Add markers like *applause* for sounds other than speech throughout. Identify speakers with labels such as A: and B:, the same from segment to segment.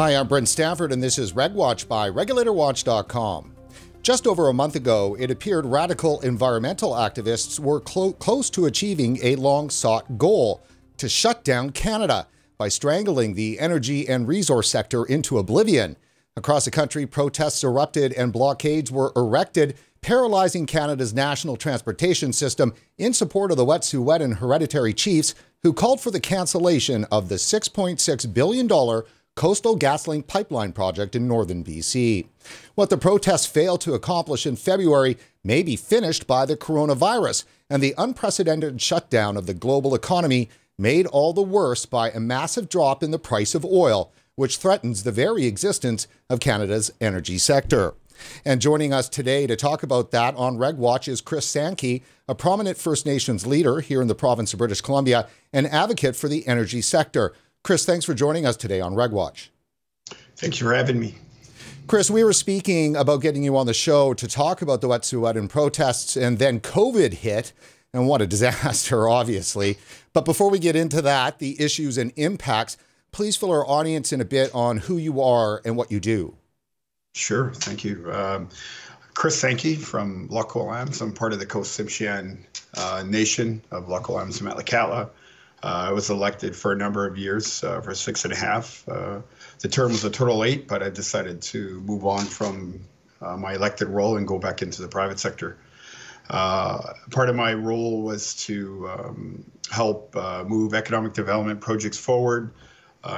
A: Hi, I'm Brent Stafford, and this is RegWatch by RegulatorWatch.com. Just over a month ago, it appeared radical environmental activists were clo- close to achieving a long sought goal to shut down Canada by strangling the energy and resource sector into oblivion. Across the country, protests erupted and blockades were erected, paralyzing Canada's national transportation system in support of the Wet'suwet'en hereditary chiefs who called for the cancellation of the $6.6 billion Coastal GasLink pipeline project in northern BC. What the protests failed to accomplish in February may be finished by the coronavirus and the unprecedented shutdown of the global economy made all the worse by a massive drop in the price of oil, which threatens the very existence of Canada's energy sector. And joining us today to talk about that on RegWatch is Chris Sankey, a prominent First Nations leader here in the province of British Columbia and advocate for the energy sector. Chris, thanks for joining us today on RegWatch.
B: Thanks for having me.
A: Chris, we were speaking about getting you on the show to talk about the Wet'suwet'en protests, and then COVID hit, and what a *laughs* disaster, obviously. But before we get into that, the issues and impacts, please fill our audience in a bit on who you are and what you do.
B: Sure, thank you. Um, Chris Sankey from Loch I'm part of the Coast Tsimshian uh, Nation of Loch and Metlakatla. Uh, I was elected for a number of years, uh, for six and a half. Uh, the term was a total eight, but I decided to move on from uh, my elected role and go back into the private sector. Uh, part of my role was to um, help uh, move economic development projects forward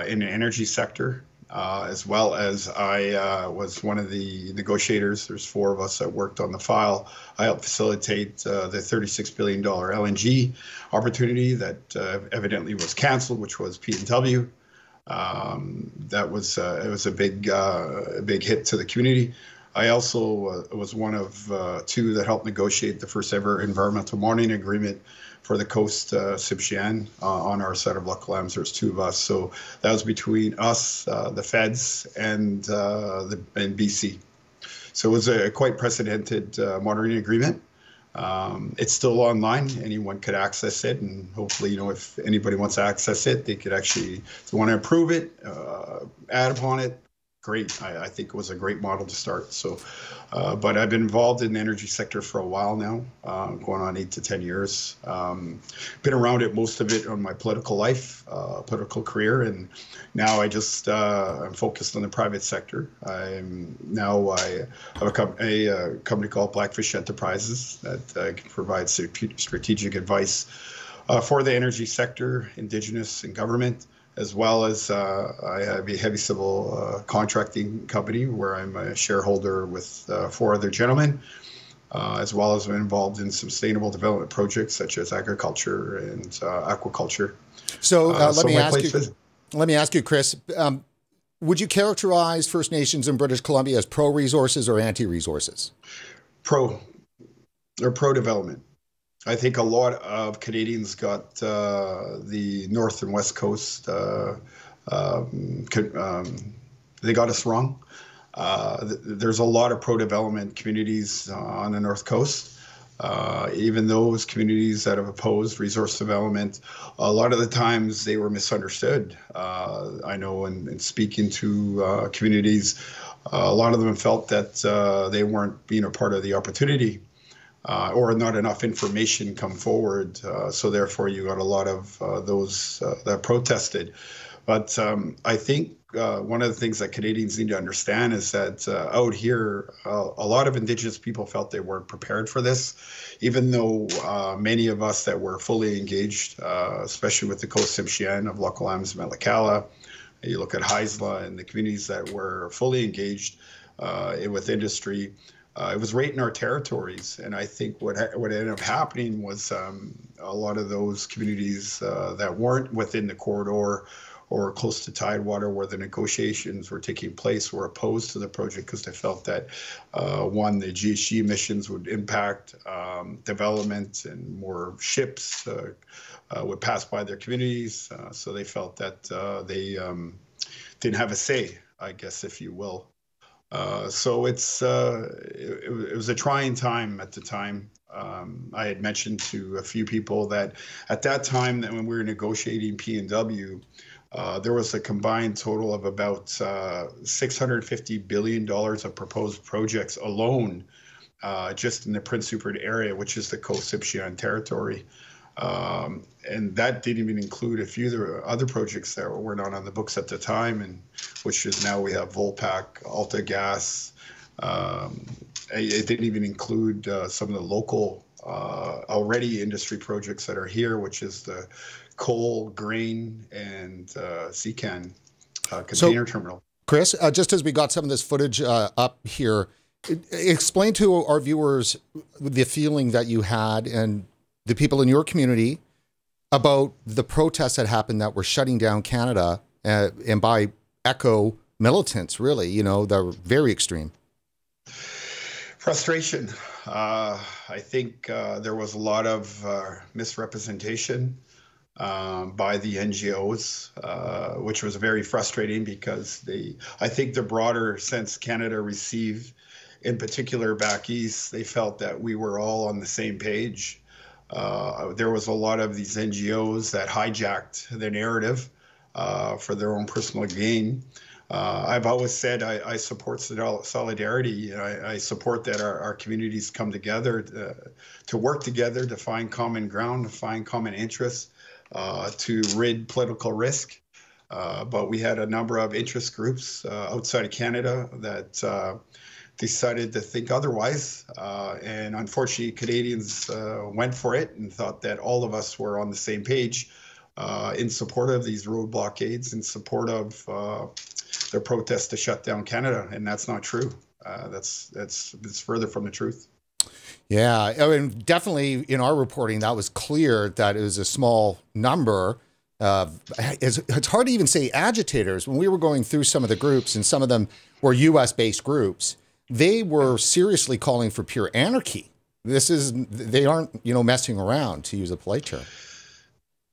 B: in the energy sector uh, as well as I uh, was one of the negotiators. There's four of us that worked on the file. I helped facilitate uh, the $36 billion LNG opportunity that uh, evidently was canceled, which was PNW. Um, that was uh, it was a big a big hit to the community. I also was one of two that helped negotiate the first ever environmental monitoring agreement for the coast uh, uh, on our side of Lax Kw'alaams. There's two of us, so that was between us, uh, the feds, and uh, the and BC. So it was a quite precedented uh, monitoring agreement. Um, it's still online. Anyone could access it, and hopefully, you know, if anybody wants to access it, they could actually, if they want to improve it, uh, add upon it, great. I, I, think it was a great model to start. So, uh, but I've been involved in the energy sector for a while now, uh, going on eight to 10 years. Um, been around it, most of it on my political life, uh, political career. And now I just, uh, I'm focused on the private sector. I'm now, I have a, com- a, a uh, company called Blackfish Enterprises that uh, can strategic advice for the energy sector, indigenous and government as well as uh, I have a heavy civil uh, contracting company where I'm a shareholder with uh, four other gentlemen, uh, as well as I'm involved in sustainable development projects such as agriculture and uh, aquaculture.
A: So uh, let so me ask you. Let me ask you, Chris. Um, would you characterize First Nations in British Columbia as pro resources or anti resources?
B: Pro. They're pro development. I think a lot of Canadians got uh, the north and west coast. Uh, um, um, they got us wrong. Uh, th- there's a lot of pro-development communities uh, on the north coast. Uh, even those communities that have opposed resource development, a lot of the times they were misunderstood. Uh, I know in, in speaking to communities, a lot of them felt that they weren't being a part of the opportunity uh, or not enough information come forward. Uh, so therefore, you got a lot of uh, those uh, that protested. But um, I think uh, one of the things that Canadians need to understand is that uh, out here, a lot of Indigenous people felt they weren't prepared for this, even though many of us that were fully engaged, especially with the Coast Tsimshian of Lax Kw'alaams, Metlakatla, you look at Haisla and the communities that were fully engaged with industry uh, it was right in our territories. And I think what what ended up happening was um, a lot of those communities uh, that weren't within the corridor or close to Tidewater where the negotiations were taking place were opposed to the project because they felt that uh, one, the GHG emissions would impact um, development and more ships uh, uh, would pass by their communities. Uh, so they felt that they um, didn't have a say, I guess, if you will. Uh, so it's uh, it, it, was a trying time at the time. Um, I had mentioned to a few people that at that time that when we were negotiating PNW, uh, there was a combined total of about uh, $650 billion of proposed projects alone uh, just in the Prince Rupert area, which is the Coast Tsimshian territory. Um, and that didn't even include a few of the other projects that were not on the books at the time, and which is now we have Vopak, Alta Gas. Um, it didn't even include uh, some of the local uh, already industry projects that are here, which is the coal, grain, and uh, CKAN uh, container so, terminal.
A: Chris, uh, just as we got some of this footage uh, up here, explain to our viewers the feeling that you had and the people in your community about the protests that happened that were shutting down Canada uh, and by echo militants, really, you know, they're very extreme.
B: Frustration. Uh, I think uh, there was a lot of uh, misrepresentation um, by the NGOs, uh, which was very frustrating because they, I think the broader sense Canada received, in particular back east, they felt that we were all on the same page uh, there was a lot of these NGOs that hijacked the narrative uh, for their own personal gain. Uh, I've always said I, I support solidarity. I, I, support that our, our communities come together to, uh, to, work together to find common ground, to find common interests, uh, to rid political risk. But we had a number of interest groups outside of Canada that decided to think otherwise. Uh, and unfortunately, Canadians uh, went for it and thought that all of us were on the same page uh, in support of these road blockades, in support of uh, their protest to shut down Canada. And that's not true. Uh, that's that's it's further from the truth.
A: Yeah, I mean, definitely in our reporting, that was clear that it was a small number. It's, it's hard to even say agitators. When we were going through some of the groups, and some of them were U.S. based groups, they were seriously calling for pure anarchy. This is they aren't you know messing around to use a polite term.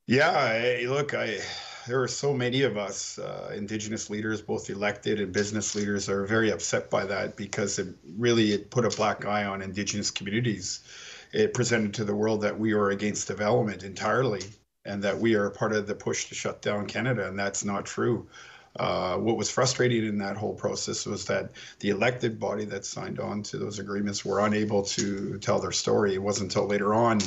B: Yeah, I, look, I there are so many of us uh, indigenous leaders, both elected and business leaders, are very upset by that because it really it put a black eye on indigenous communities. It presented to the world that we are against development entirely and that we are part of the push to shut down Canada, and that's not true. Uh, what was frustrating in that whole process was that the elected body that signed on to those agreements were unable to tell their story. It wasn't until later on,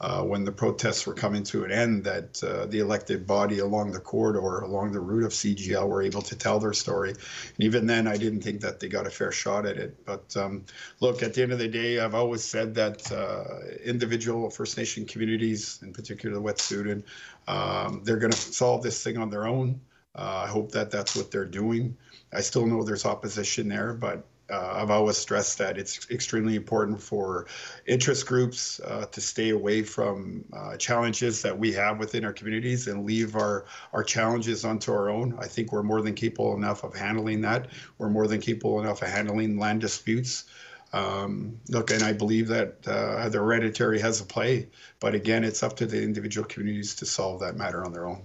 B: uh, when the protests were coming to an end, that uh, the elected body along the corridor, along the route of CGL, were able to tell their story. And even then, I didn't think that they got a fair shot at it. But um, look, at the end of the day, I've always said that uh, individual First Nation communities, in particular the Wet'suwet'en, um, they're going to solve this thing on their own. Uh, I hope that that's what they're doing. I still know there's opposition there, but uh, I've always stressed that it's extremely important for interest groups uh, to stay away from uh, challenges that we have within our communities and leave our, our challenges onto our own. I think we're more than capable enough of handling that. We're more than capable enough of handling land disputes. Um, look, and I believe that uh, the hereditary has a play, but again, it's up to the individual communities to solve that matter on their own.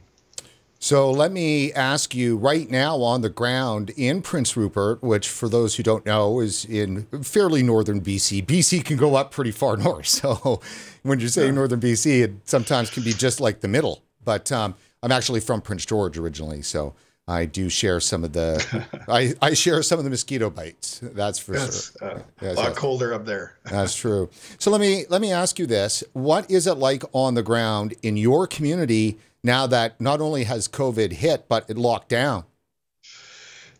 A: So let me ask you right now on the ground in Prince Rupert, which for those who don't know is in fairly northern BC. BC can go up pretty far *laughs* north. So when you say yeah. northern BC, it sometimes can be just like the middle. But um, I'm actually from Prince George originally. So I do share some of the, *laughs* I, I share some of the mosquito bites. That's for
B: yes, sure. Uh, yes, a lot yes. colder up there. *laughs*
A: That's true. So let me, let me ask you this. What is it like on the ground in your community now that not only has COVID hit, but it locked down?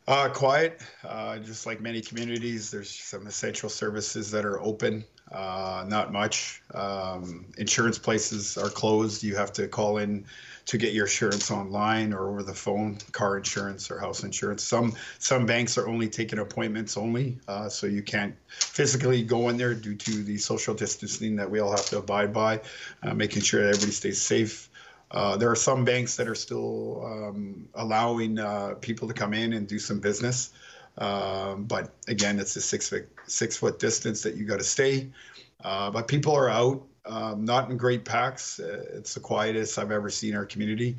B: Uh, quiet. Uh, just like many communities, there's some essential services that are open. Uh, not much. Um, insurance places are closed. You have to call in to get your insurance online or over the phone, car insurance or house insurance. Some some banks are only taking appointments only, uh, so you can't physically go in there due to the social distancing that we all have to abide by, uh, making sure that everybody stays safe. Uh, there are some banks that are still um, allowing uh, people to come in and do some business. Um, but again, it's a six foot, six foot distance that you got to stay. Uh, but people are out, um, not in great packs. Uh, it's the quietest I've ever seen our community.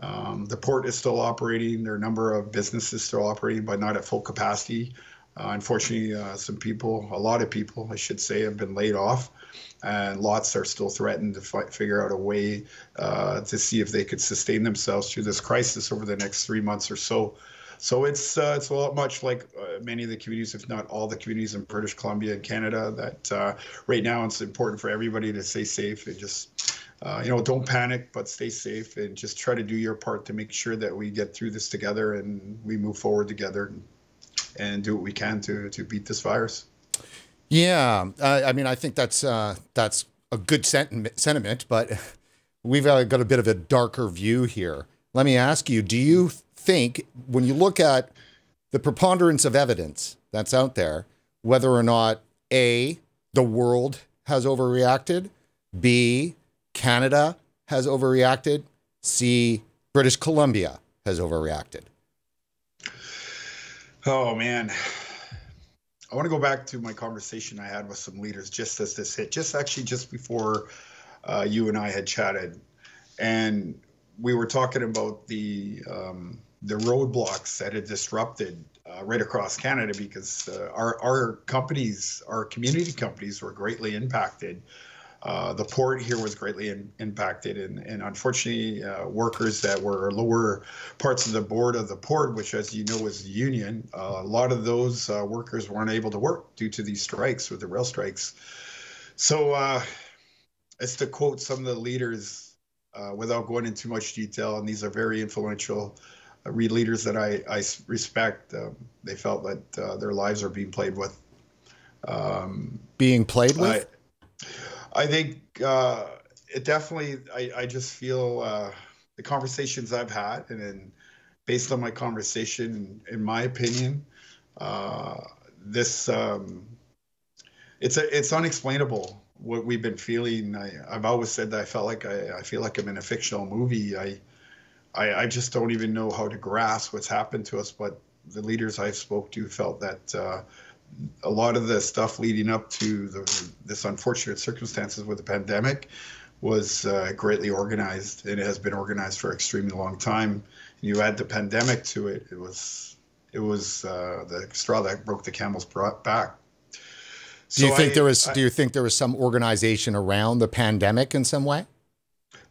B: Um, the port is still operating. There are a number of businesses still operating, but not at full capacity. Uh, unfortunately, uh, some people, a lot of people, I should say, have been laid off, and lots are still threatened to fi- figure out a way uh, to see if they could sustain themselves through this crisis over the next three months or so. So it's uh, it's a lot much like uh, many of the communities, if not all the communities in British Columbia and Canada. That uh, right now it's important for everybody to stay safe and just uh, you know don't panic, but stay safe and just try to do your part to make sure that we get through this together and we move forward together and, do what we can to to beat this virus.
A: Yeah, uh, I mean, I think that's uh, that's a good sentiment, sentiment, but *laughs* we've got a bit of a darker view here. Let me ask you: Do you think when you look at the preponderance of evidence that's out there, whether or not A, the world has overreacted, B, Canada has overreacted, C, British Columbia has overreacted?
B: Oh, man. I want to go back to my conversation I had with some leaders just as this hit, just actually just before uh, you and I had chatted. And we were talking about the um, the roadblocks that had disrupted uh, right across Canada because uh, our, our companies, our community companies, were greatly impacted. Uh, the port here was greatly in, impacted, and, and unfortunately, uh, workers that were lower parts of the board of the port, which, as you know, is the union, uh, a lot of those uh, workers weren't able to work due to these strikes with the rail strikes. So, it's to quote some of the leaders, without going into much detail, and these are very influential read leaders that I, I respect. Um, they felt that uh, their lives are being played with.
A: Um, being played with?
B: I, I think uh, it definitely, I, I just feel uh, the conversations I've had, and then based on my conversation, in my opinion, uh, this, um, it's, a, it's unexplainable what we've been feeling. I, I've always said that I felt like I, I feel like I'm in a fictional movie. I, I, I just don't even know how to grasp what's happened to us. But the leaders I've spoke to felt that uh, a lot of the stuff leading up to the, this unfortunate circumstances with the pandemic was uh, greatly organized, and it has been organized for an extremely long time. You add the pandemic to it; it was it was uh, the straw that broke the camel's back.
A: So do you think I, there was? I, do you think there was some organization around the pandemic in some way?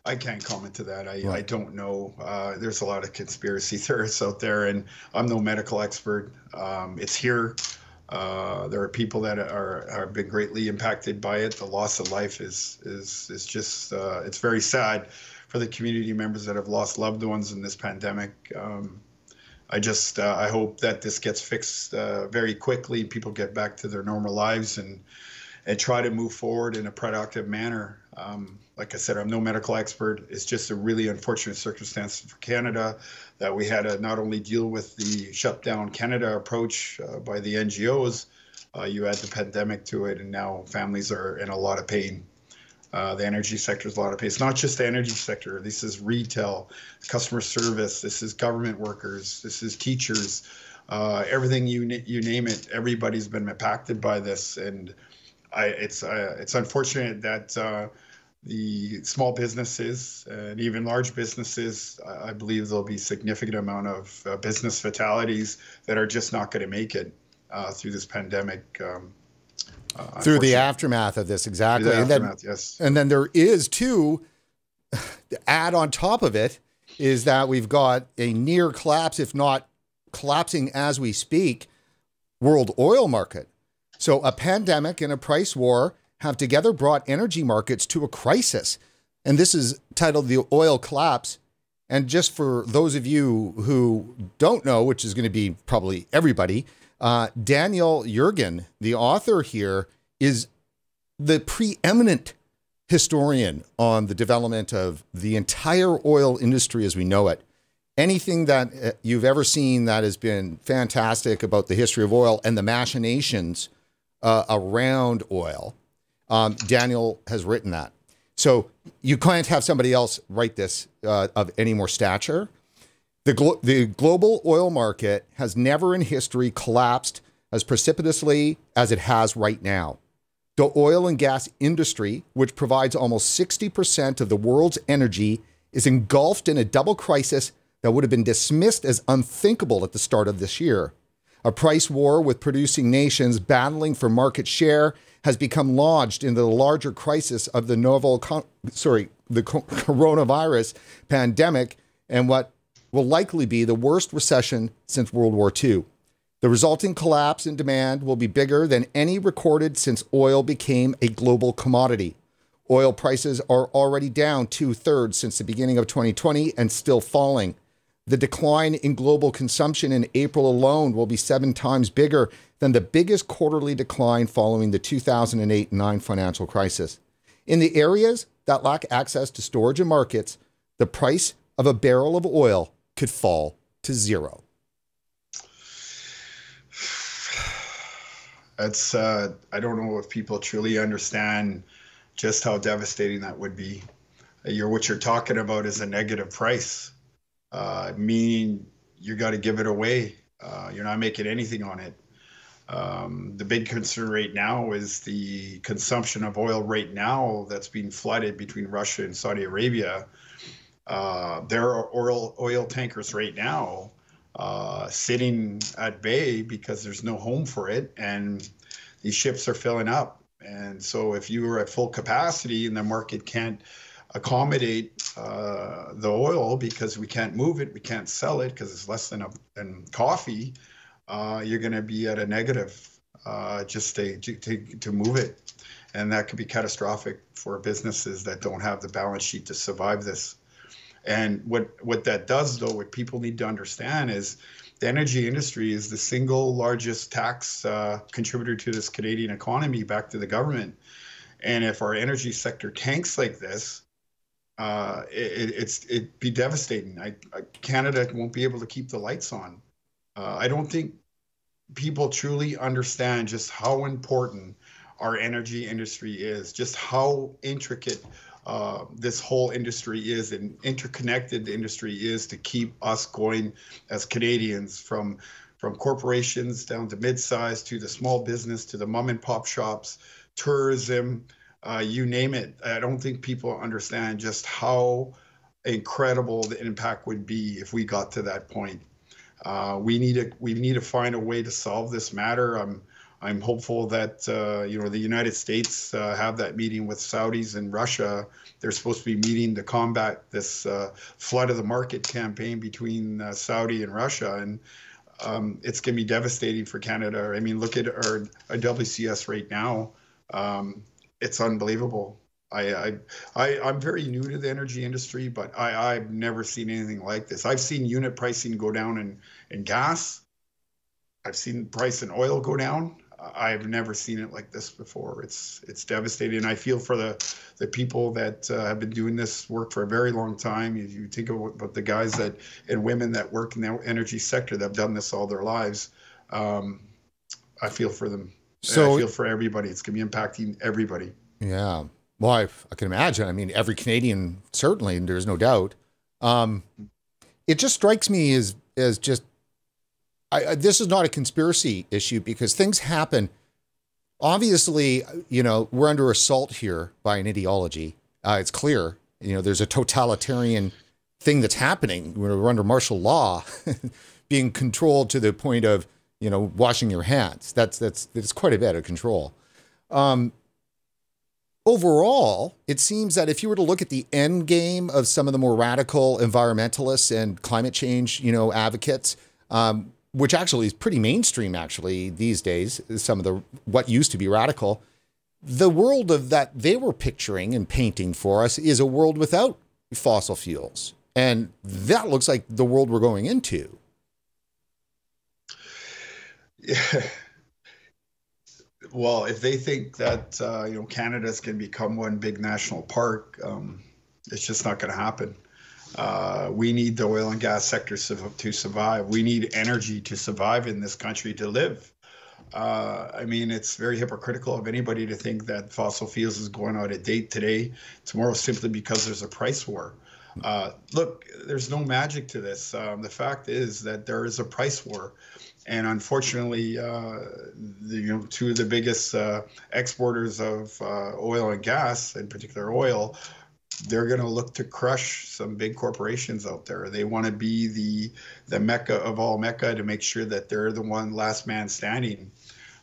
B: I can't comment to that. I, right. I don't know. Uh, there's a lot of conspiracy *laughs* theorists out there, and I'm no medical expert. Um, it's here. Uh, there are people that are have been greatly impacted by it. The loss of life is is is just uh, it's very sad for the community members that have lost loved ones in this pandemic. Um, I just uh, I hope that this gets fixed uh, very quickly. People get back to their normal lives and and try to move forward in a productive manner. Um, like I said, I'm no medical expert. It's just a really unfortunate circumstance for Canada that we had to not only deal with the shutdown Canada approach uh, by the NGOs, uh, you add the pandemic to it, and now families are in a lot of pain. Uh, the energy sector is a lot of pain. It's not just the energy sector. This is retail, customer service. This is government workers. This is teachers. Uh, everything you you name it. Everybody's been impacted by this, and I, it's uh, it's unfortunate that uh, the small businesses and even large businesses, I believe there'll be significant amount of uh, business fatalities that are just not going to make it uh, through this pandemic. Um,
A: uh, through the aftermath of this, exactly.
B: and aftermath, then, yes.
A: And then there is too. add on top of it is that we've got a near collapse, if not collapsing as we speak, world oil market. So a pandemic and a price war have together brought energy markets to a crisis. And this is titled The Oil Collapse. And just for those of you who don't know, which is going to be probably everybody, uh, Daniel Yergin, the author here, is the preeminent historian on the development of the entire oil industry as we know it. Anything that uh, you've ever seen that has been fantastic about the history of oil and the machinations uh, around oil um, Daniel has written that. So you can't have somebody else write this uh, of any more stature. The, glo the global oil market has never in history collapsed as precipitously as it has right now. The oil and gas industry, which provides almost 60% of the world's energy, is engulfed in a double crisis that would have been dismissed as unthinkable at the start of this year. A price war with producing nations battling for market share has become lodged into the larger crisis of the novel, sorry, the *laughs* coronavirus pandemic and what will likely be the worst recession since World War II. The resulting collapse in demand will be bigger than any recorded since oil became a global commodity. Oil prices are already down two thirds since the beginning of 2020 and still falling. The decline in global consumption in April alone will be seven times bigger than the biggest quarterly decline following the 2008 9 financial crisis. In the areas that lack access to storage and markets, the price of a barrel of oil could fall to zero.
B: That's, uh, I don't know if people truly understand just how devastating that would be. You're, what you're talking about is a negative price uh, meaning you got to give it away. Uh, you're not making anything on it. Um, the big concern right now is the consumption of oil right now that's being flooded between Russia and Saudi Arabia. Uh, there are oil oil tankers right now uh, sitting at bay because there's no home for it, and these ships are filling up. And so, if you are at full capacity and the market can't accommodate uh, the oil because we can't move it, we can't sell it because it's less than a, than coffee. Uh, you're going to be at a negative uh, just to, to to move it, and that could be catastrophic for businesses that don't have the balance sheet to survive this. And what what that does, though, what people need to understand is the energy industry is the single largest tax uh, contributor to this Canadian economy back to the government. And if our energy sector tanks like this, uh, it, it's it'd be devastating. I, I, Canada won't be able to keep the lights on. Uh, I don't think people truly understand just how important our energy industry is, just how intricate uh, this whole industry is and interconnected the industry is to keep us going as Canadians from from corporations down to mid-size to the small business to the mom and pop shops, tourism, uh, you name it. I don't think people understand just how incredible the impact would be if we got to that point. Uh, we need to we need to find a way to solve this matter. I'm I'm hopeful that uh, you know the United States uh, have that meeting with Saudis and Russia. They're supposed to be meeting to combat this uh, flood of the market campaign between uh, Saudi and Russia, and um, it's going to be devastating for Canada. I mean, look at our, our WCS right now. Um, it's unbelievable. I, I, I, I'm very new to the energy industry, but I, I've never seen anything like this. I've seen unit pricing go down in, in gas. I've seen price in oil go down. I've never seen it like this before. It's it's devastating. And I feel for the the people that uh, have been doing this work for a very long time. If you think about the guys that and women that work in the energy sector that have done this all their lives, um, I feel for them. So I feel for everybody. It's going to be impacting everybody.
A: Yeah. Well, I, I, can imagine. I mean, every Canadian certainly, and there's no doubt. Um, it just strikes me as as just I, I, this is not a conspiracy issue because things happen. Obviously, you know, we're under assault here by an ideology. Uh, it's clear. You know, there's a totalitarian thing that's happening. We're under martial law, *laughs* being controlled to the point of you know, washing your hands. That's that's that's quite a bit of control. Um, overall, it seems that if you were to look at the end game of some of the more radical environmentalists and climate change, you know, advocates, um, which actually is pretty mainstream actually these days, some of the what used to be radical, the world of that they were picturing and painting for us is a world without fossil fuels. And that looks like the world we're going into.
B: Yeah. *laughs* Well, if they think that uh, you know Canada's going to become one big national park, um, it's just not going to happen. Uh, we need the oil and gas sector to survive. We need energy to survive in this country to live. Uh, I mean, it's very hypocritical of anybody to think that fossil fuels is going out of date today, tomorrow, simply because there's a price war. Uh, look, there's no magic to this. Um, the fact is that there is a price war and unfortunately, uh, the, you know, two of the biggest uh, exporters of uh, oil and gas, in particular oil, they're going to look to crush some big corporations out there. They want to be the the mecca of all mecca to make sure that they're the one last man standing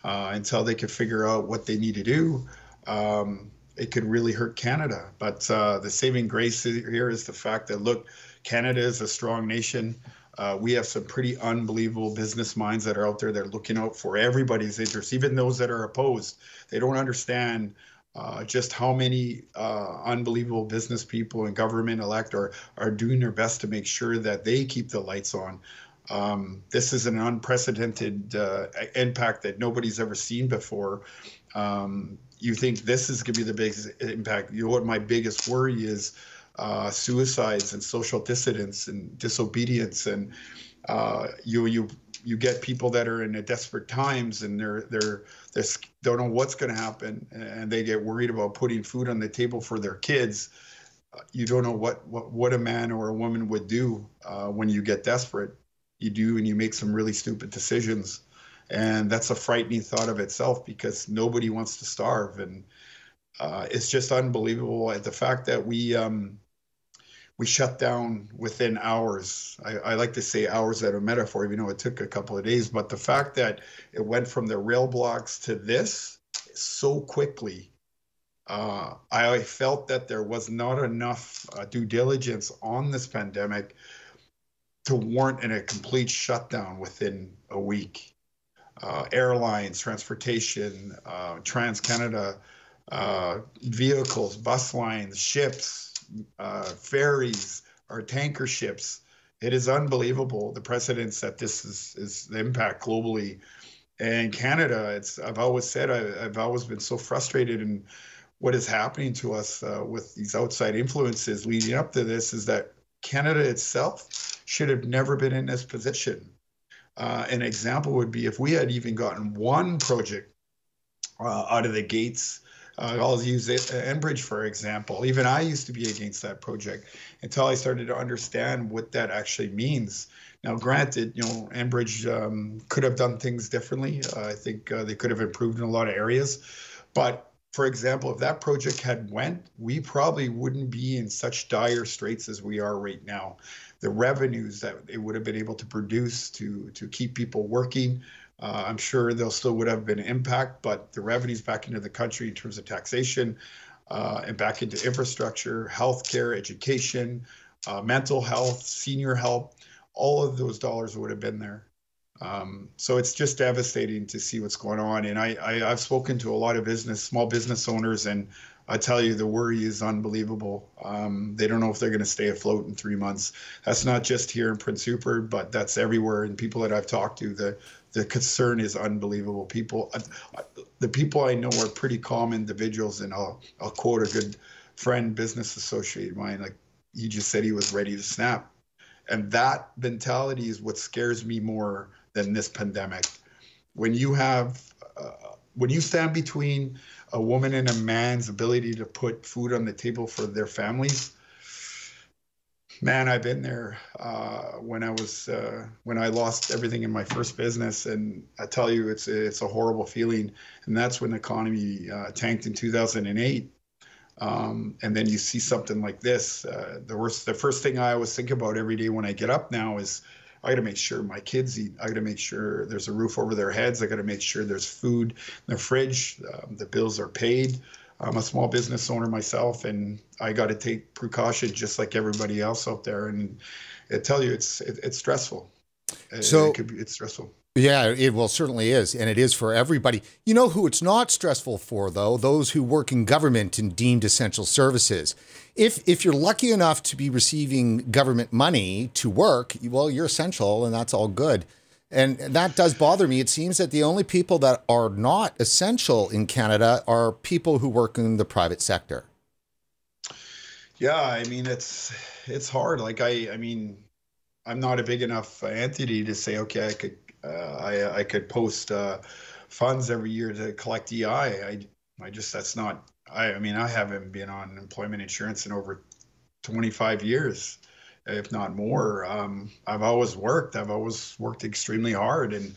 B: uh, until they can figure out what they need to do. Um, it could really hurt Canada. But uh, the saving grace here is the fact that look, Canada is a strong nation. Uh, we have some pretty unbelievable business minds that are out there that are looking out for everybody's interests, even those that are opposed. They don't understand uh, just how many uh, unbelievable business people and government elect are are doing their best to make sure that they keep the lights on. Um, this is an unprecedented uh, impact that nobody's ever seen before. Um, you think this is going to be the biggest impact? You know what my biggest worry is? Uh, suicides and social dissidence and disobedience, and uh, you you you get people that are in desperate times and they're they're they don't know what's going to happen and they get worried about putting food on the table for their kids. Uh, you don't know what, what what a man or a woman would do uh, when you get desperate. You do and you make some really stupid decisions. And that's a frightening thought of itself because nobody wants to starve. And uh, it's just unbelievable at the fact that we um, we shut down within hours. I, I, like to say hours as a metaphor, even though it took a couple of days. But the fact that it went from the rail blocks to this so quickly, uh, I felt that there was not enough uh, due diligence on this pandemic to warrant in a complete shutdown within a week. Uh, airlines, transportation, uh, Trans Canada, uh, vehicles, bus lines, ships, uh, ferries, or tanker ships. It is unbelievable the precedence that this is, is the impact globally. And Canada, it's I've always said I, have always been so frustrated in what is happening to us uh, with these outside influences leading up to this is that Canada itself should have never been in this position. Uh, an example would be if we had even gotten one project uh, out of the gates uh, I'll use it, uh, Enbridge for example. Even I used to be against that project until I started to understand what that actually means. Now, granted, you know, Enbridge um, could have done things differently. Uh, I think uh, they could have improved in a lot of areas. But for example, if that project had went, we probably wouldn't be in such dire straits as we are right now. The revenues that it would have been able to produce to to keep people working, uh, I'm sure there still would have been impact, but the revenues back into the country in terms of taxation uh, and back into infrastructure, healthcare, education, uh, mental health, senior help, all of those dollars would have been there. Um, so it's just devastating to see what's going on. And I, I, have spoken to a lot of business, small business owners, and I tell you, the worry is unbelievable. Um, they don't know if they're going to stay afloat in three months. That's not just here in Prince Rupert, but that's everywhere. And people that I've talked to, the the concern is unbelievable. People, the people I know are pretty calm individuals, and I'll I'll quote a good friend, business associate of mine. Like he just said, he was ready to snap, and that mentality is what scares me more than this pandemic. When you have, uh, when you stand between a woman and a man's ability to put food on the table for their families man, I've been there uh, when I was uh, when I lost everything in my first business, and I tell you, it's it's a horrible feeling. And that's when the economy uh, tanked in 2008. Um, and then you see something like this. Uh, the worst, the first thing I always think about every day when I get up now is I got to make sure my kids eat. I got to make sure there's a roof over their heads. I got to make sure there's food in the fridge. Um, the bills are paid. I'm a small business owner myself, and I got to take precaution just like everybody else out there. And I tell you, it's it, it's stressful. So it be, it's stressful.
A: Yeah, it well certainly is, and it is for everybody. You know who it's not stressful for though? Those who work in government and deemed essential services. If if you're lucky enough to be receiving government money to work, well, you're essential, and that's all good. And that does bother me. It seems that the only people that are not essential in Canada are people who work in the private sector.
B: Yeah, I mean it's it's hard. Like I, I mean, I'm not a big enough entity to say, okay, I could uh, I I could post uh, funds every year to collect EI. I I just that's not. I I mean I haven't been on employment insurance in over 25 years if not more. Um, I've always worked. I've always worked extremely hard, and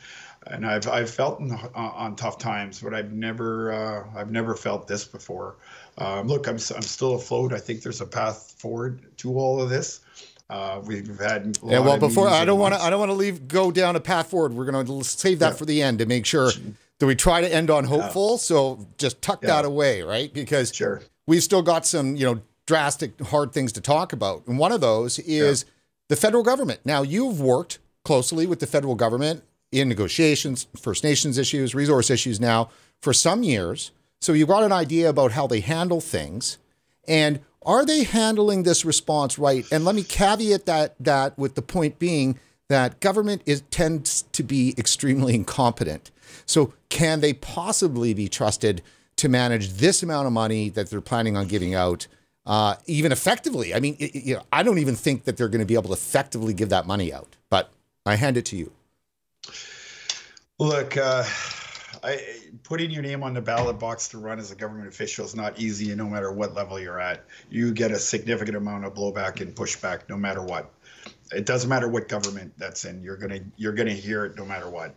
B: and I've I've felt in, uh, on tough times, but I've never uh, I've never felt this before. Um, look, I'm I'm still afloat. I think there's a path forward to all of this. Uh, we've had
A: yeah. Well, before I don't want to I don't want to leave go down a path forward. We're going to save that yeah. for the end to make sure that we try to end on hopeful. Yeah. So just tuck yeah. that away, right? Because
B: sure.
A: we've still got some you know drastic hard things to talk about, and one of those is the federal government. Now you've worked closely with the federal government in negotiations, First Nations issues, resource issues now for some years. So you've got an idea about how they handle things. And are they handling this response right? And let me caveat that that with the point being that government is tends to be extremely *laughs* incompetent. So can they possibly be trusted to manage this amount of money that they're planning on giving out, uh, even effectively? I mean, it, you know, I don't even think that they're going to be able to effectively give that money out. But I hand it to you.
B: Look, uh, I, putting your name on the ballot box to run as a government official is not easy, no matter what level you're at, you get a significant amount of blowback and pushback, no matter what. It doesn't matter what government that's in. You're gonna you're gonna hear it no matter what.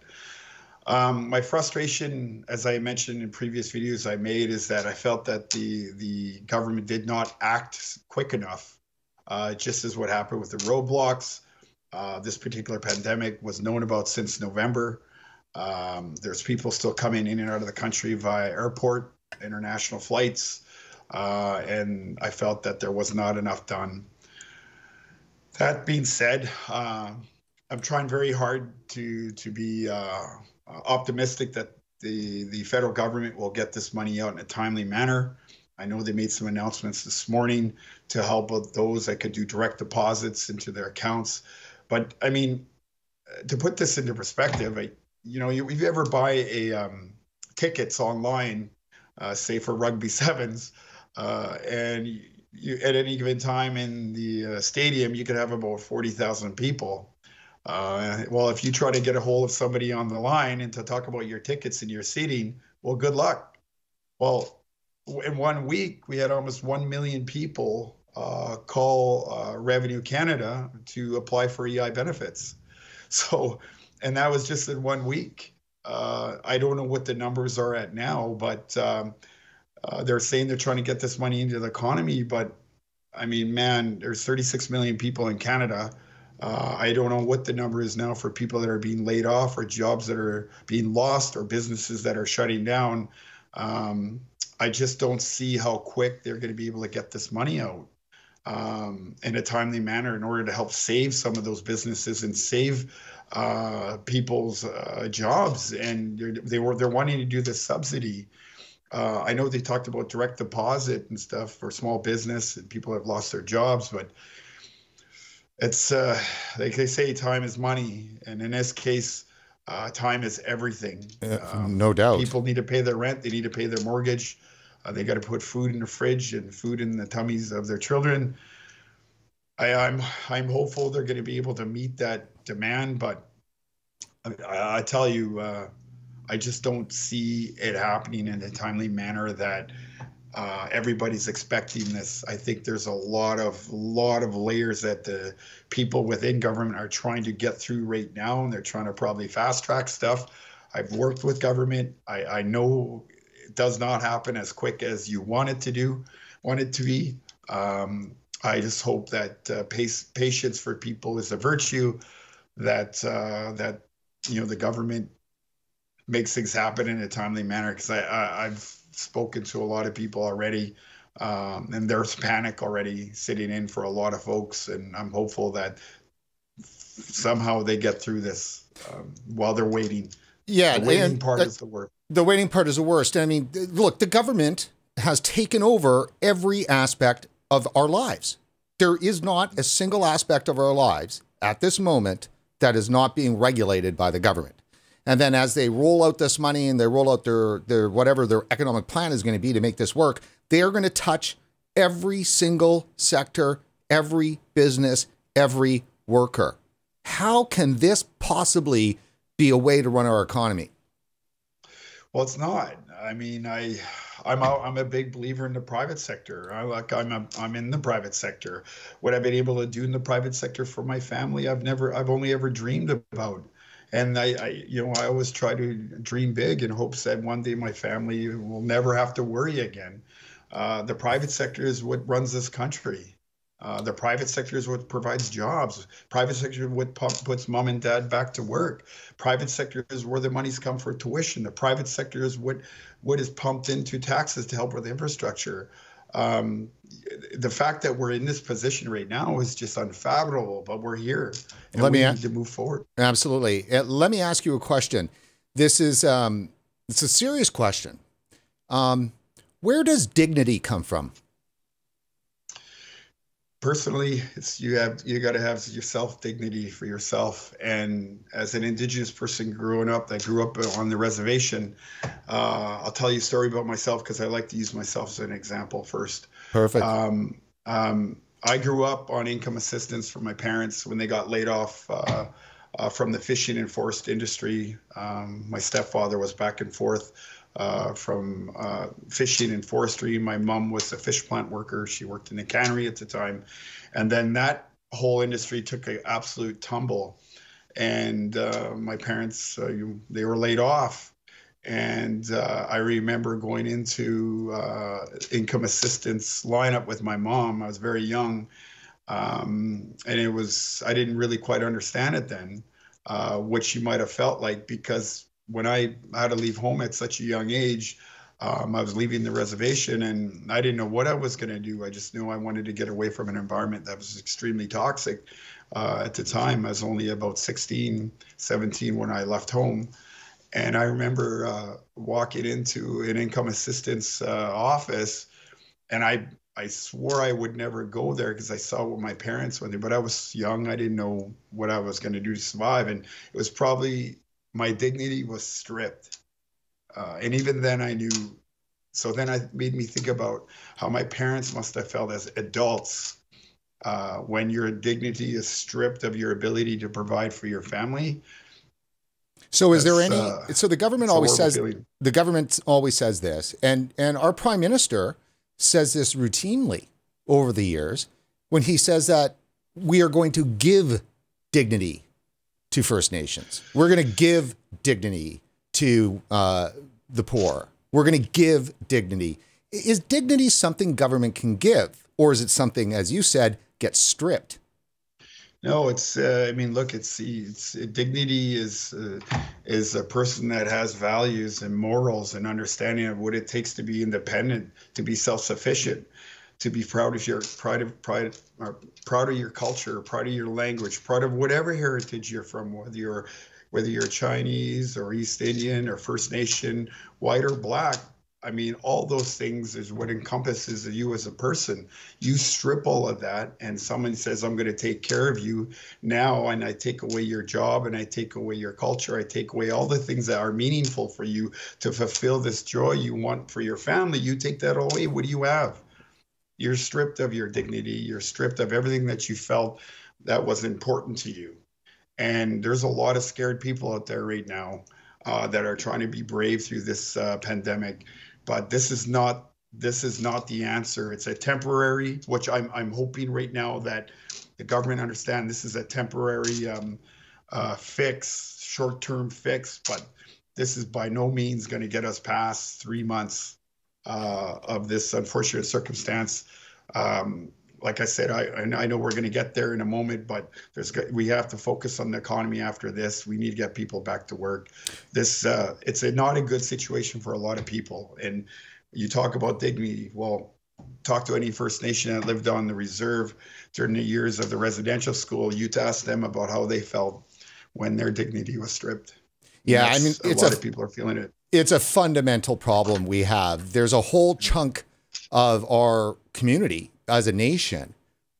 B: Um, my frustration, as I mentioned in previous videos I made, is that I felt that the the government did not act quick enough. Uh, just as what happened with the roadblocks, uh, this particular pandemic was known about since November. Um, there's people still coming in and out of the country via airport, international flights, uh, and I felt that there was not enough done. That being said, uh, I'm trying very hard to to be uh, optimistic that the the federal government will get this money out in a timely manner. I know they made some announcements this morning to help those that could do direct deposits into their accounts. But I mean, to put this into perspective, I, you know, if you ever buy a um, tickets online, uh, say for rugby sevens, uh, and you, at any given time in the uh, stadium, you could have about 40,000 people. Uh, well, if you try to get a hold of somebody on the line and to talk about your tickets and your seating, well, good luck. Well, in one week, we had almost 1 million people uh, call uh, Revenue Canada to apply for EI benefits. *laughs* So and that was just in one week. Uh, I don't know what the numbers are at now, but um, uh, they're saying they're trying to get this money into the economy. But I mean, man, there's 36 million people in Canada. Uh, I don't know what the number is now for people that are being laid off, or jobs that are being lost, or businesses that are shutting down. Um, I just don't see how quick they're going to be able to get this money out um, in a timely manner in order to help save some of those businesses and save uh, people's uh, jobs, and they were they're wanting to do the subsidy. Uh, I know they talked about direct deposit and stuff for small business, and people have lost their jobs, but it's uh, like they say, time is money, and in this case, uh, time is everything.
A: Um, no doubt.
B: People need to pay their rent. They need to pay their mortgage. Uh, they got to put food in the fridge and food in the tummies of their children. I, I'm I'm hopeful they're going to be able to meet that demand, but I, I tell you, uh, I just don't see it happening in a timely manner that uh, everybody's expecting this. I think there's a lot of lot of layers that the people within government are trying to get through right now, and they're trying to probably fast track stuff. I've worked with government. I, I know it does not happen as quick as you want it to do, want it to be. Um, I just hope that uh, pace, patience for people is a virtue. That uh, that you know the government makes things happen in a timely manner. Because I, I have spoken to a lot of people already, um, and there's panic already sitting in for a lot of folks, and I'm hopeful that somehow they get through this um, while they're waiting.
A: Yeah,
B: the waiting part is the worst.
A: The waiting part is the worst. I mean, look, the government has taken over every aspect of our lives. There is not a single aspect of our lives at this moment that is not being regulated by the government. And then as they roll out this money and they roll out their, their whatever their economic plan is going to be to make this work, they are going to touch every single sector, every business, every worker. How can this possibly be a way to run our economy?
B: Well, it's not. I mean, I I'm a, I'm a big believer in the private sector. I like I'm a, I'm in the private sector. What I've been able to do in the private sector for my family, I've never I've only ever dreamed about. And I, I, you know, I always try to dream big in hopes that one day my family will never have to worry again. Uh, the private sector is what runs this country. Uh, the private sector is what provides jobs. Private sector is what puts mom and dad back to work. Private sector is where the money's come for tuition. The private sector is what what is pumped into taxes to help with infrastructure. Um, the fact that we're in this position right now is just unfathomable, but we're here and Let we me need to move forward.
A: Absolutely. Uh, let me ask you a question. This is um, it's a serious question. Um, where does dignity come from?
B: Personally it's you have you got to have your self dignity for yourself. And as an indigenous person growing up that grew up on the reservation uh, i'll tell you a story about myself because i like to use myself as an example first.
A: Perfect. Um,
B: um, i grew up on income assistance from my parents when they got laid off uh, uh, from the fishing and forest industry. Um, my stepfather was back and forth uh, from uh, fishing and forestry. My mom was a fish plant worker. She worked in the cannery at the time. And then that whole industry took an absolute tumble. And uh, my parents, uh, you, they were laid off. And uh, I remember going into uh, income assistance lineup with my mom. I was very young. Um, and it was, I didn't really quite understand it then, what she might have felt like because when I had to leave home at such a young age, um, I was leaving the reservation and I didn't know what I was going to do. I just knew I wanted to get away from an environment that was extremely toxic. Uh, at the time, I was only about 16, 17 when I left home. And I remember uh, walking into an income assistance uh, office and I, I swore I would never go there because I saw what my parents went through, but I was young. I didn't know what I was going to do to survive. And it was probably my dignity was stripped. Uh, and even then, I knew. So then I made me think about how my parents must have felt as adults uh, when your dignity is stripped of your ability to provide for your family.
A: So is there any? Uh, so the government always says feeling. the government always says this, and and our prime minister says this routinely over the years when he says that we are going to give dignity to First Nations. We're going to give dignity to uh, the poor. We're going to give dignity. Is dignity something government can give, or is it something, as you said, gets stripped?
B: No, it's. Uh, I mean, look, it's it's dignity is uh, is a person that has values and morals and understanding of what it takes to be independent, to be self sufficient to be proud of your pride of pride or proud of your culture, proud of your language, proud of whatever heritage you're from, whether you're whether you're Chinese or East Indian or First Nation, white or black. I mean, all those things is what encompasses you as a person. You strip all of that, and someone says, I'm going to take care of you now, and I take away your job, and I take away your culture, I take away all the things that are meaningful for you to fulfill this joy you want for your family. You take that away. What do you have? You're stripped of your dignity. You're stripped of everything that you felt that was important to you. And there's a lot of scared people out there right now uh, that are trying to be brave through this uh, pandemic. But this is not this is not the answer. It's a temporary, which I'm I'm hoping right now that the government understand this is a temporary um, uh, fix, short-term fix. But this is by no means going to get us past three months uh, of this unfortunate circumstance. Um, like I said, I, and I know we're going to get there in a moment, but there's we have to focus on the economy after this. We need to get people back to work. This uh, it's a, not a good situation for a lot of people. And you talk about dignity. Well, talk to any First Nation that lived on the reserve during the years of the residential school. You ask them about how they felt when their dignity was stripped.
A: Yeah, I mean,
B: a lot a, of people are feeling it
A: it's a fundamental problem we have. There's a whole chunk of our community as a nation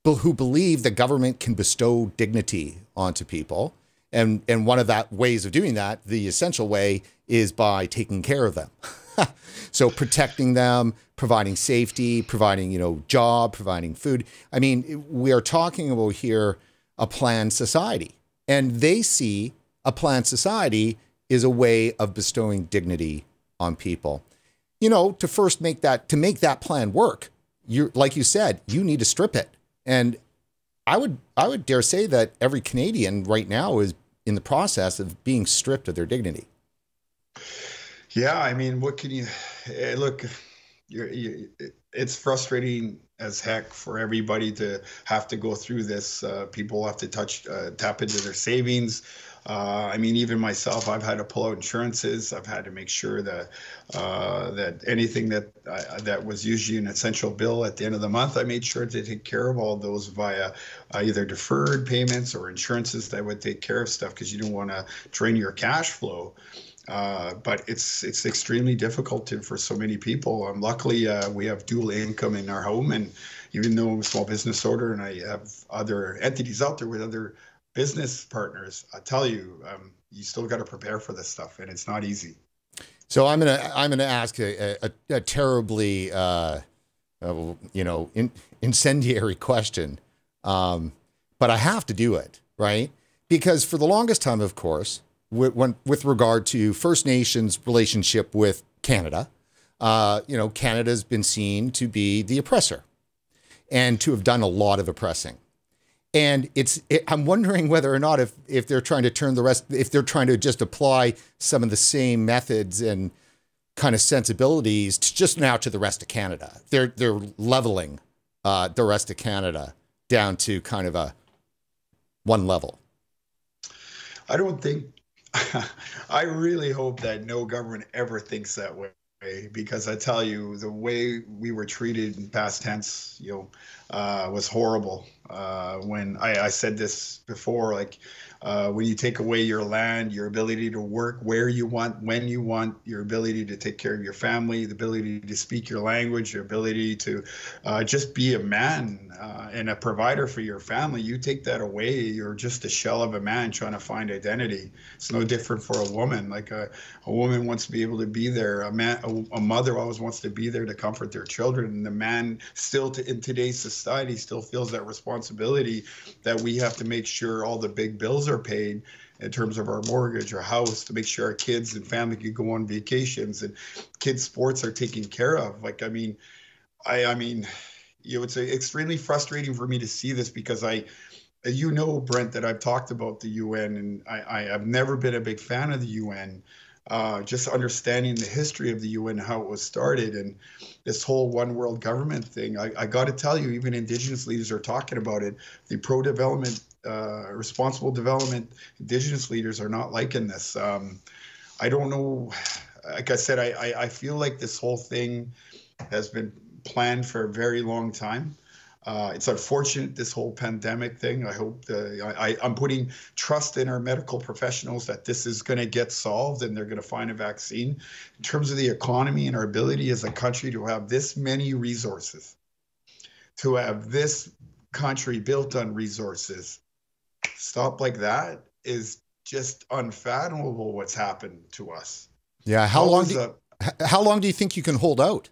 A: who believe the government can bestow dignity onto people. And, and one of that ways of doing that, the essential way, is by taking care of them. *laughs* so protecting them, providing safety, providing, you know, job, providing food. I mean, we are talking about here a planned society. And they see a planned society is a way of bestowing dignity on people. You know, to first make that to make that plan work, you like you said, you need to strip it. And I would I would dare say that every Canadian right now is in the process of being stripped of their dignity.
B: Yeah, I mean, what can you eh, look? You're, you, it's frustrating as heck for everybody to have to go through this. Uh, people have to touch, uh, tap into their savings. Uh, I mean, even myself, I've had to pull out insurances. I've had to make sure that uh, that anything that I, that was usually an essential bill at the end of the month, I made sure to take care of all those via uh, either deferred payments or insurances that would take care of stuff because you don't want to drain your cash flow. Uh, but it's it's extremely difficult to, for so many people. Um, luckily, uh, we have dual income in our home, and even though I'm a small business owner and I have other entities out there with other business partners, I tell you, um, you still got to prepare for this stuff, and it's not easy.
A: So I'm gonna I'm gonna ask a, a, a terribly uh, uh, you know in, incendiary question, um, but I have to do it right because for the longest time, of course with, when, with regard to First Nations relationship with Canada. Uh, you know, Canada's been seen to be the oppressor and to have done a lot of oppressing. And it's, it, I'm wondering whether or not if, if they're trying to turn the rest, if they're trying to just apply some of the same methods and kind of sensibilities to just now to the rest of Canada. They're, they're leveling uh, the rest of Canada down to kind of a one level.
B: I don't think *laughs* I really hope that no government ever thinks that way because I tell you, the way we were treated in past tense, you know, uh, was horrible. Uh, when I, I, said this before, like uh, when you take away your land, your ability to work where you want, when you want, your ability to take care of your family, the ability to speak your language, your ability to uh, just be a man uh, and a provider for your family, you take that away, you're just a shell of a man trying to find identity. It's no different for a woman. Like a, a woman wants to be able to be there. A man, a, a mother always wants to be there to comfort their children. And the man still to, in today's society still feels that responsibility that we have to make sure all the big bills are paid in terms of our mortgage or house to make sure our kids and family can go on vacations and kids sports are taken care of like i mean i i mean you know it's extremely frustrating for me to see this because i you know brent that i've talked about the un and i, I have never been a big fan of the un uh, just understanding the history of the UN, how it was started, and this whole one world government thing. I, I got to tell you, even indigenous leaders are talking about it. The pro development, uh, responsible development, indigenous leaders are not liking this. Um, I don't know. Like I said, I, I, I feel like this whole thing has been planned for a very long time. Uh, it's unfortunate this whole pandemic thing. I hope the, I, I'm putting trust in our medical professionals that this is going to get solved and they're going to find a vaccine. In terms of the economy and our ability as a country to have this many resources, to have this country built on resources, stop like that is just unfathomable. What's happened to us?
A: Yeah. How, long? Do you, how long do you think you can hold out?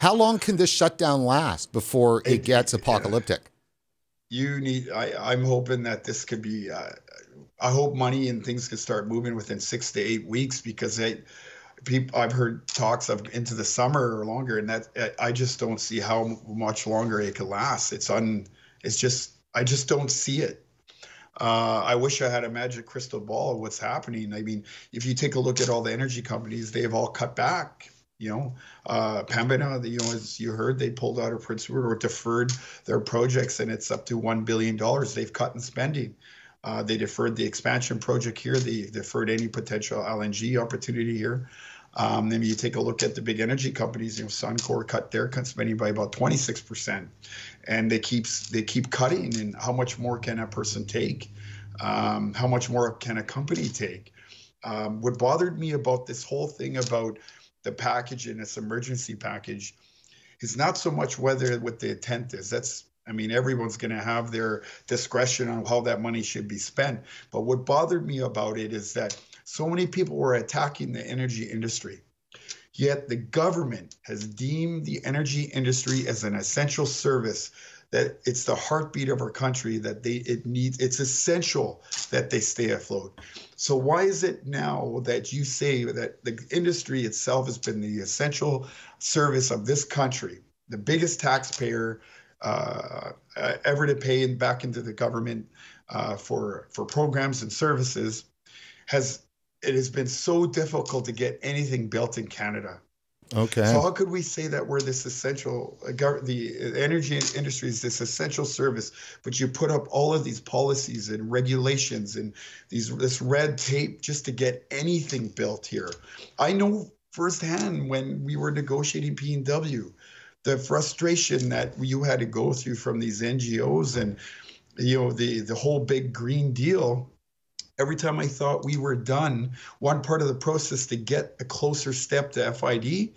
A: How long can this shutdown last before it, it gets *laughs* apocalyptic?
B: You need. I, am hoping that this could be. Uh, I hope money and things can start moving within six to eight weeks because they, people. I've heard talks of into the summer or longer, and that I just don't see how much longer it could last. It's un. It's just. I just don't see it. Uh, I wish I had a magic crystal ball of what's happening. I mean, if you take a look at all the energy companies, they've all cut back you know, uh, Pembina, you know, as you heard, they pulled out of Prince Rupert or deferred their projects, and it's up to one billion dollars they've cut in spending. Uh, they deferred the expansion project here. They deferred any potential LNG opportunity here. Um, then you take a look at the big energy companies. You know, Suncor cut their spending by about 26 percent, and they keep they keep cutting. And how much more can a person take? Um, how much more can a company take? Um, what bothered me about this whole thing about the package and this emergency package is not so much whether what the intent is. That's I mean, everyone's going to have their discretion on how that money should be spent. But what bothered me about it is that so many people were attacking the energy industry. Yet the government has deemed the energy industry as an essential service that it's the heartbeat of our country that they it needs it's essential that they stay afloat. So why is it now that you say that the industry itself has been the essential service of this country the biggest taxpayer uh, ever to pay back into the government uh, for for programs and services has it has been so difficult to get anything built in Canada.
A: Okay.
B: So how could we say that we're this essential, uh, the energy industry is this essential service, but you put up all of these policies and regulations and these this red tape just to get anything built here? I know firsthand when we were negotiating PNW, the frustration that you had to go through from these NGOs and you know the the whole big green deal every time I thought we were done, one part of the process to get a closer step to FID,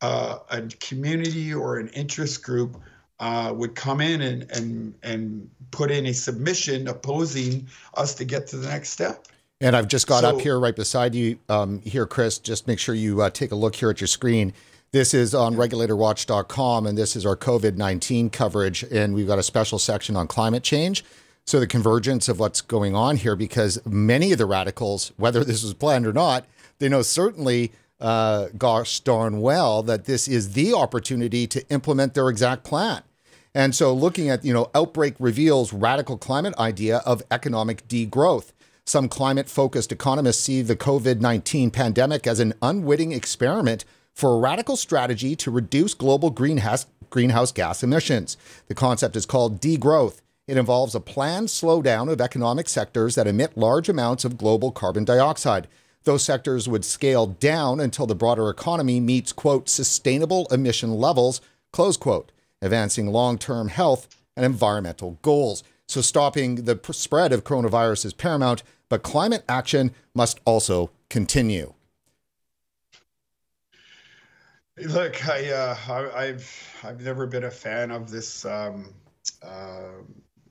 B: uh, a community or an interest group uh, would come in and, and, and put in a submission opposing us to get to the next step.
A: And I've just got so, up here right beside you um, here, Chris. Just make sure you uh, take a look here at your screen. This is on regulatorwatch.com, and this is our COVID 19 coverage. And we've got a special section on climate change. So the convergence of what's going on here, because many of the radicals, whether this was planned or not, they know certainly, uh, gosh darn well, that this is the opportunity to implement their exact plan. And so looking at, you know, Outbreak reveals radical climate idea of economic degrowth. Some climate focused economists see the COVID 19 pandemic as an unwitting experiment for a radical strategy to reduce global greenhouse, greenhouse gas emissions. The concept is called degrowth. It involves a planned slowdown of economic sectors that emit large amounts of global carbon dioxide. Those sectors would scale down until the broader economy meets, quote, sustainable emission levels, close quote, advancing long term health and environmental goals. So, stopping the spread of coronavirus is paramount, but climate action must also continue.
B: Look, I, uh, I, have I've never been a fan of this um, uh,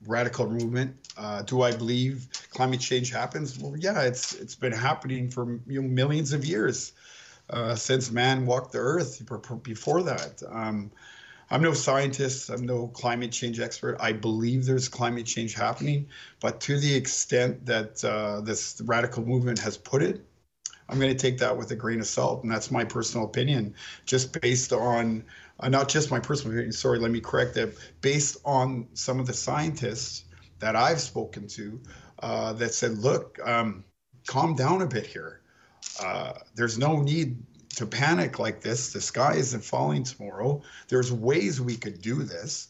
B: radical movement. Uh, do I believe climate change happens? Well, yeah, it's it's been happening for you know, millions of years uh, since man walked the earth. Before that, um, I'm no scientist. I'm no climate change expert. I believe there's climate change happening, but to the extent that uh, this radical movement has put it, I'm going to take that with a grain of salt, and that's my personal opinion, just based on uh, not just my personal opinion, sorry, let me correct that, based on some of the scientists that I've spoken to uh, that said, look, um, calm down a bit here. Uh, there's no need to panic like this. The sky isn't falling tomorrow. There's ways we could do this.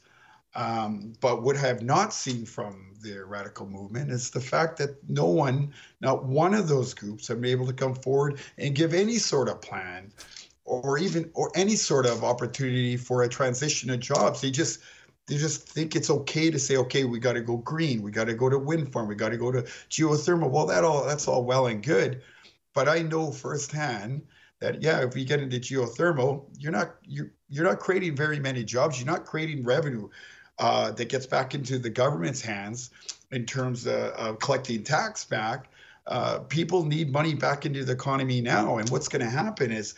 B: Um, but what I have not seen from the radical movement is the fact that no one, not one of those groups, have been able to come forward and give any sort of plan or even or any sort of opportunity for a transition of jobs. They just they just think it's okay to say, okay, we got to go green, we got to go to wind farm, we got to go to geothermal. Well, that all that's all well and good, but I know firsthand that yeah, if we get into geothermal, you're not you you're not creating very many jobs. You're not creating revenue uh, that gets back into the government's hands in terms of, of collecting tax back. Uh, people need money back into the economy now, and what's going to happen is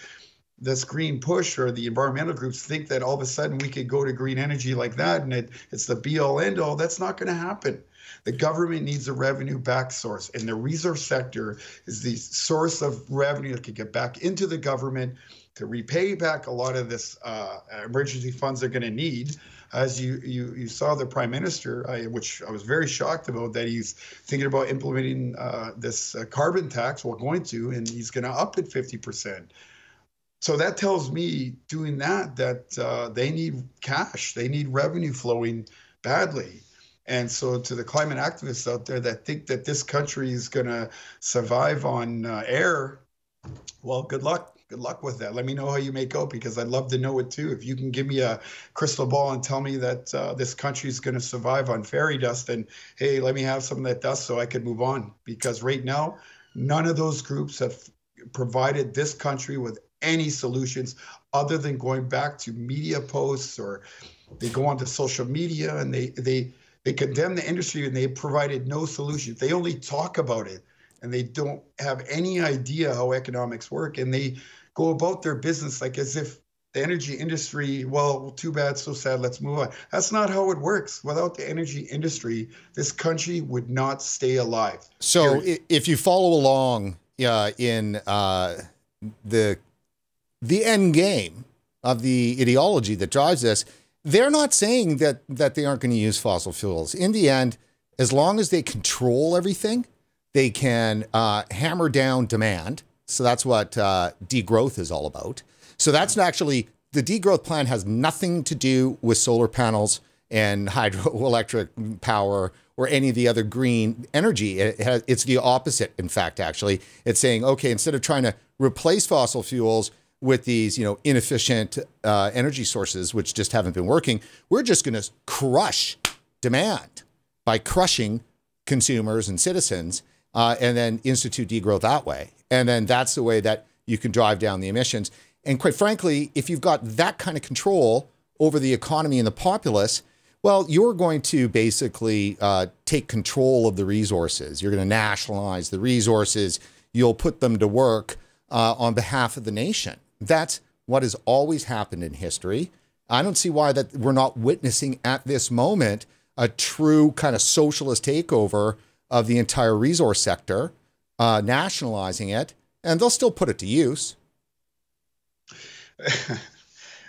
B: this green push or the environmental groups think that all of a sudden we could go to green energy like that and it, it's the be all end all. That's not going to happen. The government needs a revenue back source, and the resource sector is the source of revenue that could get back into the government to repay back a lot of this uh, emergency funds they're going to need. As you, you you saw the prime minister, I, which I was very shocked about, that he's thinking about implementing uh, this uh, carbon tax. Well, going to, and he's going to up it 50 percent so that tells me doing that that uh, they need cash. They need revenue flowing badly. And so to the climate activists out there that think that this country is going to survive on uh, air well good luck. Good luck with that. Let me know how you make out because i'd love to know it too. If you can give me a crystal ball and tell me that uh, this country is going to survive on fairy dust and hey let me have some of that dust so i could move on. Because right now none of those groups have provided this country with any solutions other than going back to media posts or they go onto social media and they they they condemn the industry and they provided no solutions. They only talk about it and they don't have any idea how economics work and they go about their business like as if the energy industry, well, too bad, so sad, let's move on. That's not how it works. Without the energy industry, this country would not stay alive.
A: So Period. if you follow along uh, in uh, the the end game of the ideology that drives this, they're not saying that that they aren't going to use fossil fuels. In the end, as long as they control everything, They can uh, hammer down demand. So that's what uh, degrowth is all about. So that's actually the degrowth plan has nothing to do with solar panels and *laughs* hydroelectric power or any of the other green energy. It has, it's the opposite, in fact, actually. It's saying, okay, instead of trying to replace fossil fuels with these, you know, inefficient uh, energy sources, which just haven't been working, we're just going to crush demand by crushing consumers and citizens uh, and then institute degrowth that way. And then that's the way that you can drive down the emissions. And quite frankly, if you've got that kind of control over the economy and the populace, well, you're going to basically uh, take control of the resources. You're going to nationalize the resources. You'll put them to work uh, on behalf of the nation. That's what has always happened in history. I don't see why that we're not witnessing at this moment a true kind of socialist takeover of the entire resource sector, uh, nationalizing it, and they'll still put it to use. *laughs*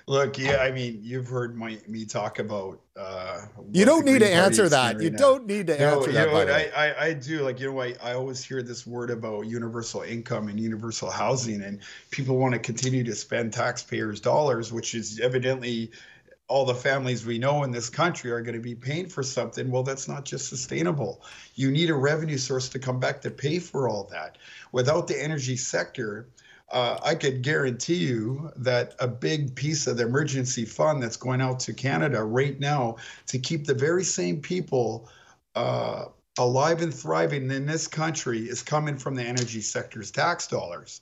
B: Look, yeah, I mean, you've heard my, me talk about.
A: Uh, you don't need to answer that. Right you now. don't need to no, answer
B: that.
A: You know,
B: I, I, I, do. Like, you know, I, I always hear this word about universal income and universal housing, and people want to continue to spend taxpayers' dollars, which is evidently all the families we know in this country are going to be paying for something. Well, that's not just sustainable. You need a revenue source to come back to pay for all that. Without the energy sector, uh, I could guarantee you that a big piece of the emergency fund that's going out to Canada right now to keep the very same people uh, alive and thriving in this country is coming from the energy sector's tax dollars.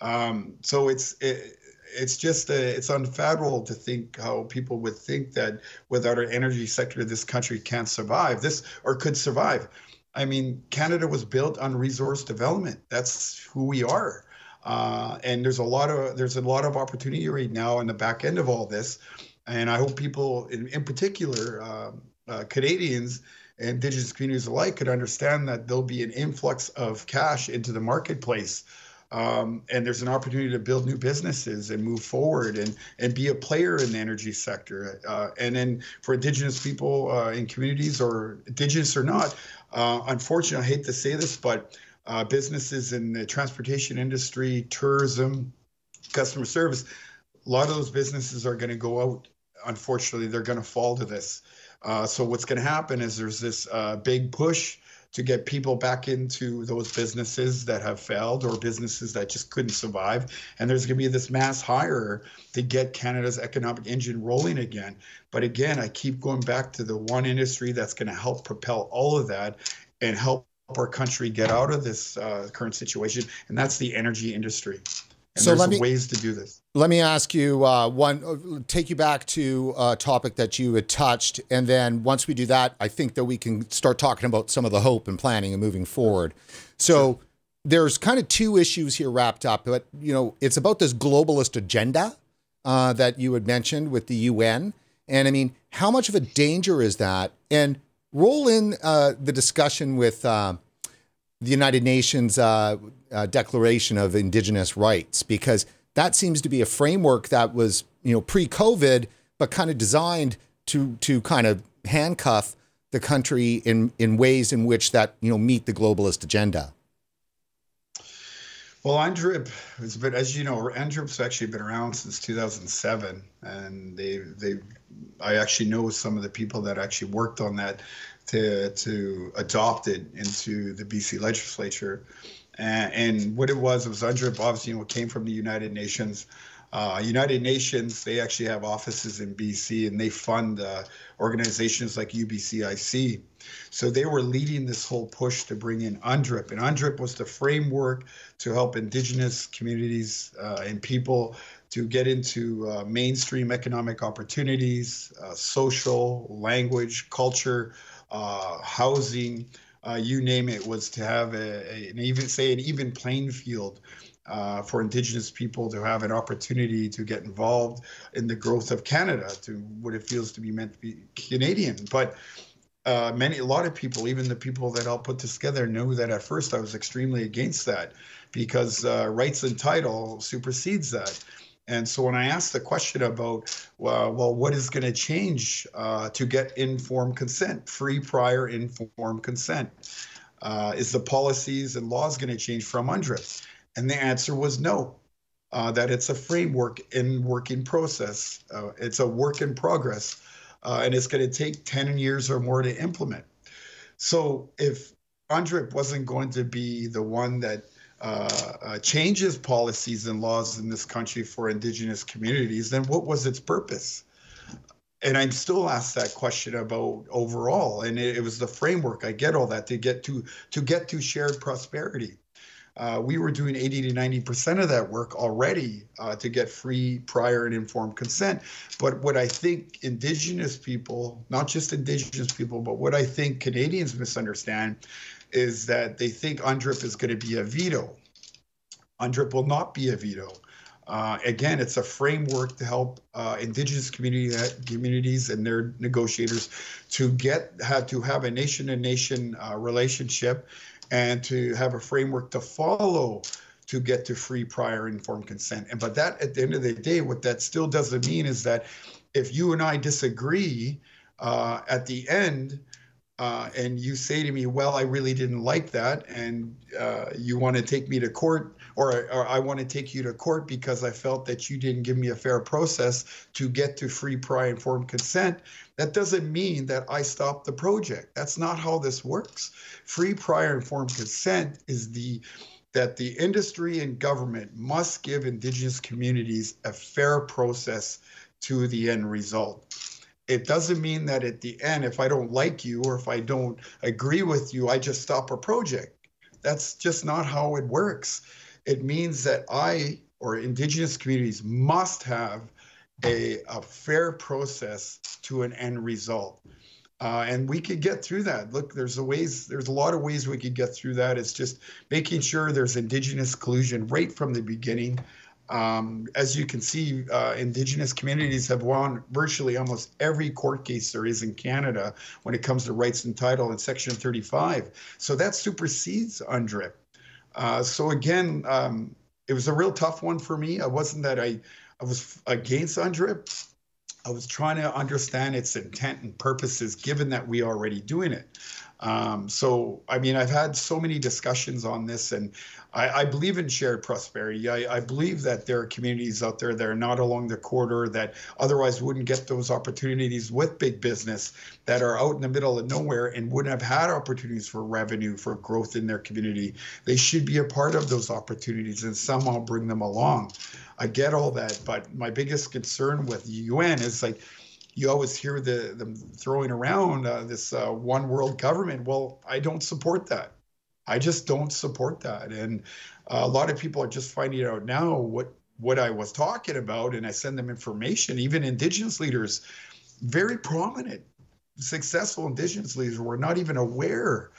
B: Um, so it's it, it's just a, it's unfathomable to think how people would think that without our energy sector, this country can't survive. This or could survive. I mean, Canada was built on resource development. That's who we are. Uh, and there's a lot of there's a lot of opportunity right now in the back end of all this, and I hope people, in, in particular, uh, uh, Canadians and Indigenous communities alike, could understand that there'll be an influx of cash into the marketplace. Um, and there's an opportunity to build new businesses and move forward and and be a player in the energy sector. Uh, and then for Indigenous people uh, in communities, or Indigenous or not, uh, unfortunately, I hate to say this, but uh, businesses in the transportation industry, tourism, customer service, a lot of those businesses are going to go out. Unfortunately, they're going to fall to this. Uh, so what's going to happen is there's this uh, big push to get people back into those businesses that have failed or businesses that just couldn't survive. And there's going to be this mass hire to get Canada's economic engine rolling again. But again, I keep going back to the one industry that's going to help propel all of that and help our country get out of this uh, current situation, and that's the energy industry. And so there's let me, ways to do this.
A: Let me ask you uh, one, take you back to a topic that you had touched. And then once we do that, I think that we can start talking about some of the hope and planning and moving forward. So sure. there's kind of two issues here wrapped up, but you know, it's about this globalist agenda uh, that you had mentioned with the UN. And I mean, how much of a danger is that? And roll in uh, the discussion with uh, the United Nations uh, uh, Declaration of Indigenous Rights, because that seems to be a framework that was, you know, pre-COVID, but kind of designed to to kind of handcuff the country in in ways in which that you know meet the globalist agenda.
B: Well, UNDRIP has been, as you know, UNDRIP's actually been around since 2007, and they they I actually know some of the people that actually worked on that to to adopt it into the BC legislature. And, what it was, it was UNDRIP, obviously, you know, came from the United Nations. Uh, United Nations, they actually have offices in BC and they fund uh, organizations like UBCIC. So they were leading this whole push to bring in UNDRIP. And UNDRIP was the framework to help Indigenous communities uh, and people to get into uh, mainstream economic opportunities, uh, social, language, culture, uh, housing, uh, you name it, was to have a, a, an even say an even playing field uh, for Indigenous people to have an opportunity to get involved in the growth of Canada, to what it feels to be meant to be Canadian. But uh, many, a lot of people, even the people that I'll put this together, knew that at first I was extremely against that because uh, rights and title supersedes that. And so when I asked the question about, well, well what is going to change uh, to get informed consent, free prior informed consent? Uh, is the policies and laws going to change from UNDRIP? And the answer was no. Uh, that it's a framework in working process. Uh, it's a work in progress, uh, and it's going to take 10 years or more to implement. So if UNDRIP wasn't going to be the one that uh, uh, changes policies and laws in this country for Indigenous communities, then what was its purpose? and I'm still asked that question about overall, and it, it, was the framework. I get all that to get to to get to shared prosperity. Uh, we were doing 80 to 90 percent of that work already uh, to get free, prior, and informed consent. But what I think Indigenous people, not just Indigenous people, but what I think Canadians misunderstand, is that they think UNDRIP is going to be a veto. UNDRIP will not be a veto. Uh, again, it's a framework to help uh, indigenous community communities and their negotiators to get have to have a nation-to-nation uh, relationship, and to have a framework to follow to get to free, prior, informed consent. And but that, at the end of the day, what that still doesn't mean is that if you and I disagree, uh, at the end, uh, and you say to me, "Well, I really didn't like that," and uh, you want to take me to court, or, or I want to take you to court because I felt that you didn't give me a fair process to get to free, prior, informed consent. That doesn't mean that I stop the project. That's not how this works. Free, prior, informed consent is the that the industry and government must give Indigenous communities a fair process to the end result it doesn't mean that at the end, if I don't like you or if I don't agree with you, I just stop a project. That's just not how it works. It means that I or Indigenous communities must have a, a fair process to an end result. Uh, and we could get through that. Look, there's a ways. There's a lot of ways we could get through that. It's just making sure there's Indigenous collusion right from the beginning. Um, as you can see, uh, Indigenous communities have won virtually almost every court case there is in Canada when it comes to rights and title in Section 35. So that supersedes UNDRIP. Uh, so again, um, it was a real tough one for me. I wasn't that I, I was against UNDRIP. I was trying to understand its intent and purposes, given that we are already doing it. Um, so, I mean, I've had so many discussions on this, and I, I believe in shared prosperity. I, I, believe that there are communities out there that are not along the corridor that otherwise wouldn't get those opportunities with big business that are out in the middle of nowhere and wouldn't have had opportunities for revenue, for growth in their community. They should be a part of those opportunities and somehow bring them along. I get all that, but my biggest concern with UN is like, you always hear the, them throwing around uh, this uh, one world government. Well, I don't support that. I just don't support that. And uh, a lot of people are just finding out now what what I was talking about, and I send them information. Even Indigenous leaders, very prominent, successful Indigenous leaders, were not even aware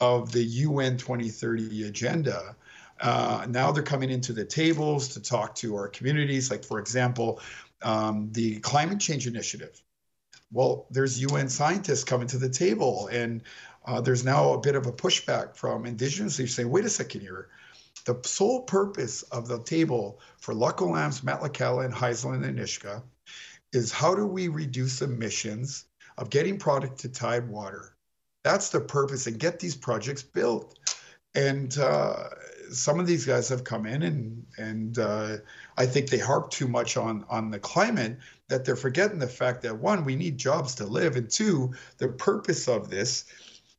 B: of the UN 2030 agenda. Uh, now they're coming into the tables to talk to our communities. Like, for example, um, the climate change initiative. Well, there's UN scientists coming to the table, and uh, there's now a bit of a pushback from indigenous leaders saying, wait a second here. The sole purpose of the table for Lax Kw'alaams, Metlakatla, and Haisla and Nisga'a is how do we reduce emissions of getting product to Tidewater? That's the purpose, and get these projects built. And uh, some of these guys have come in and and uh, I think they harp too much on on the climate that they're forgetting the fact that one we need jobs to live and two the purpose of this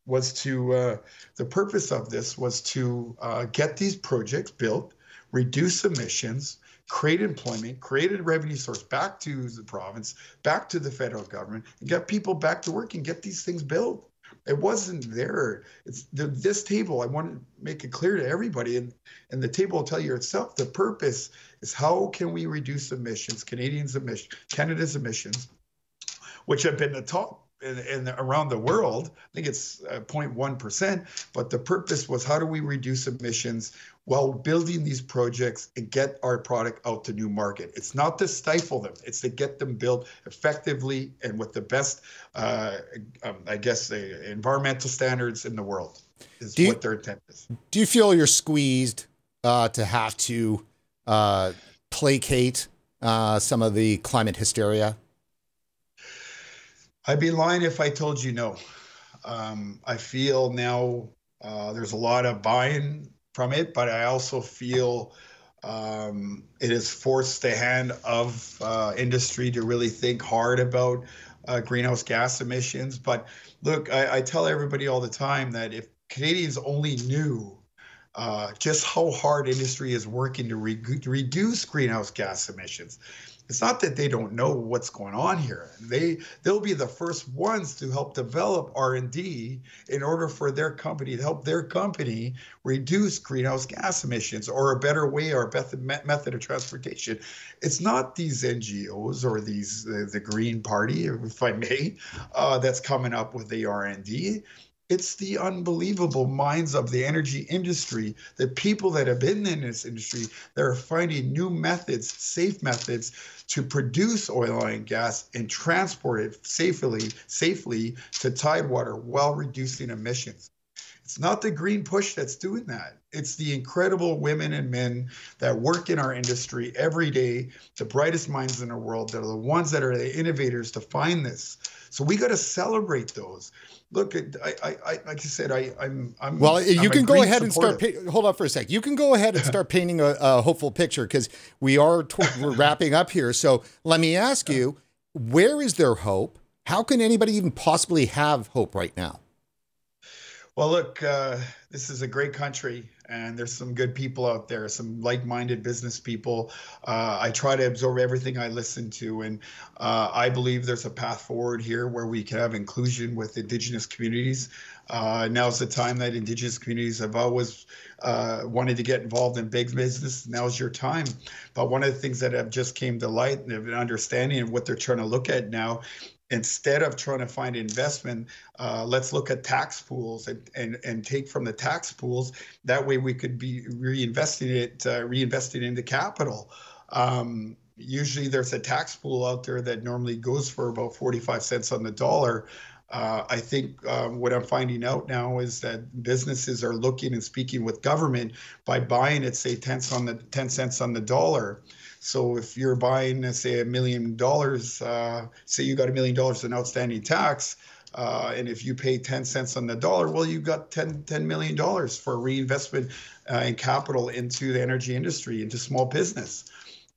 B: was to uh, the purpose of this was to uh, get these projects built, reduce emissions, create employment, create a revenue source back to the province, back to the federal government, and get people back to work and get these things built. It wasn't there. It's the, this table. I want to make it clear to everybody, and and the table will tell you itself. The purpose is how can we reduce emissions, Canadians' emissions, Canada's emissions, which have been the top in, in around the world. I think it's uh, 0.1%. But the purpose was how do we reduce emissions while building these projects and get our product out to new market. It's not to stifle them; it's to get them built effectively and with the best, uh, um, I guess, the environmental standards in the world. Is you, what their intent is.
A: Do you feel you're squeezed uh, to have to uh, placate uh, some of the climate hysteria?
B: I'd be lying if I told you no. Um, I feel now Uh, there's a lot of buying from it, but I also feel um, it has forced the hand of uh, industry to really think hard about uh, greenhouse gas emissions. But look, I, I, tell everybody all the time that if Canadians only knew uh, just how hard industry is working to, re- reduce greenhouse gas emissions, it's not that they don't know what's going on here. They they'll be the first ones to help develop r&d in order for their company to help their company reduce greenhouse gas emissions or a better way or a method of transportation. It's not these ngos or these the, the green party if i may uh, that's coming up with the r&d it's the unbelievable minds of the energy industry, the people that have been in this industry that are finding new methods, safe methods to produce oil and gas and transport it safely, safely to tidewater while reducing emissions. It's not the green push that's doing that. It's the incredible women and men that work in our industry every day, the brightest minds in the world, that are the ones that are the innovators to find this. So we got to celebrate those look, I, I, I, like I said, I, I'm, I'm.
A: Well, you
B: I'm
A: can go ahead and start. Hold on for a sec. You can go ahead and start *laughs* painting a, a hopeful picture because we are we're wrapping up here. So let me ask you, where is there hope? How can anybody even possibly have hope right now?
B: Well, look, uh, this is a great country and there's some good people out there, some like-minded business people. Uh, I try to absorb everything I listen to, and uh, I believe there's a path forward here where we can have inclusion with Indigenous communities. Uh, now's the time that Indigenous communities have always uh, wanted to get involved in big business. Now's your time. But one of the things that have just came to light and an understanding of what they're trying to look at now instead of trying to find investment, uh, let's look at tax pools and, and, and take from the tax pools. That way we could be reinvesting it, uh, reinvesting into capital. Um, usually there's a tax pool out there that normally goes for about 45 cents on the dollar. Uh, I think um, what I'm finding out now is that businesses are looking and speaking with government by buying it, say 10 cents on the 10 cents on the dollar. So if you're buying, say, a million dollars, uh, say you got a million dollars in outstanding tax, uh, and if you pay 10 cents on the dollar, well, you got 10, $10 million for reinvestment uh, in capital into the energy industry, into small business.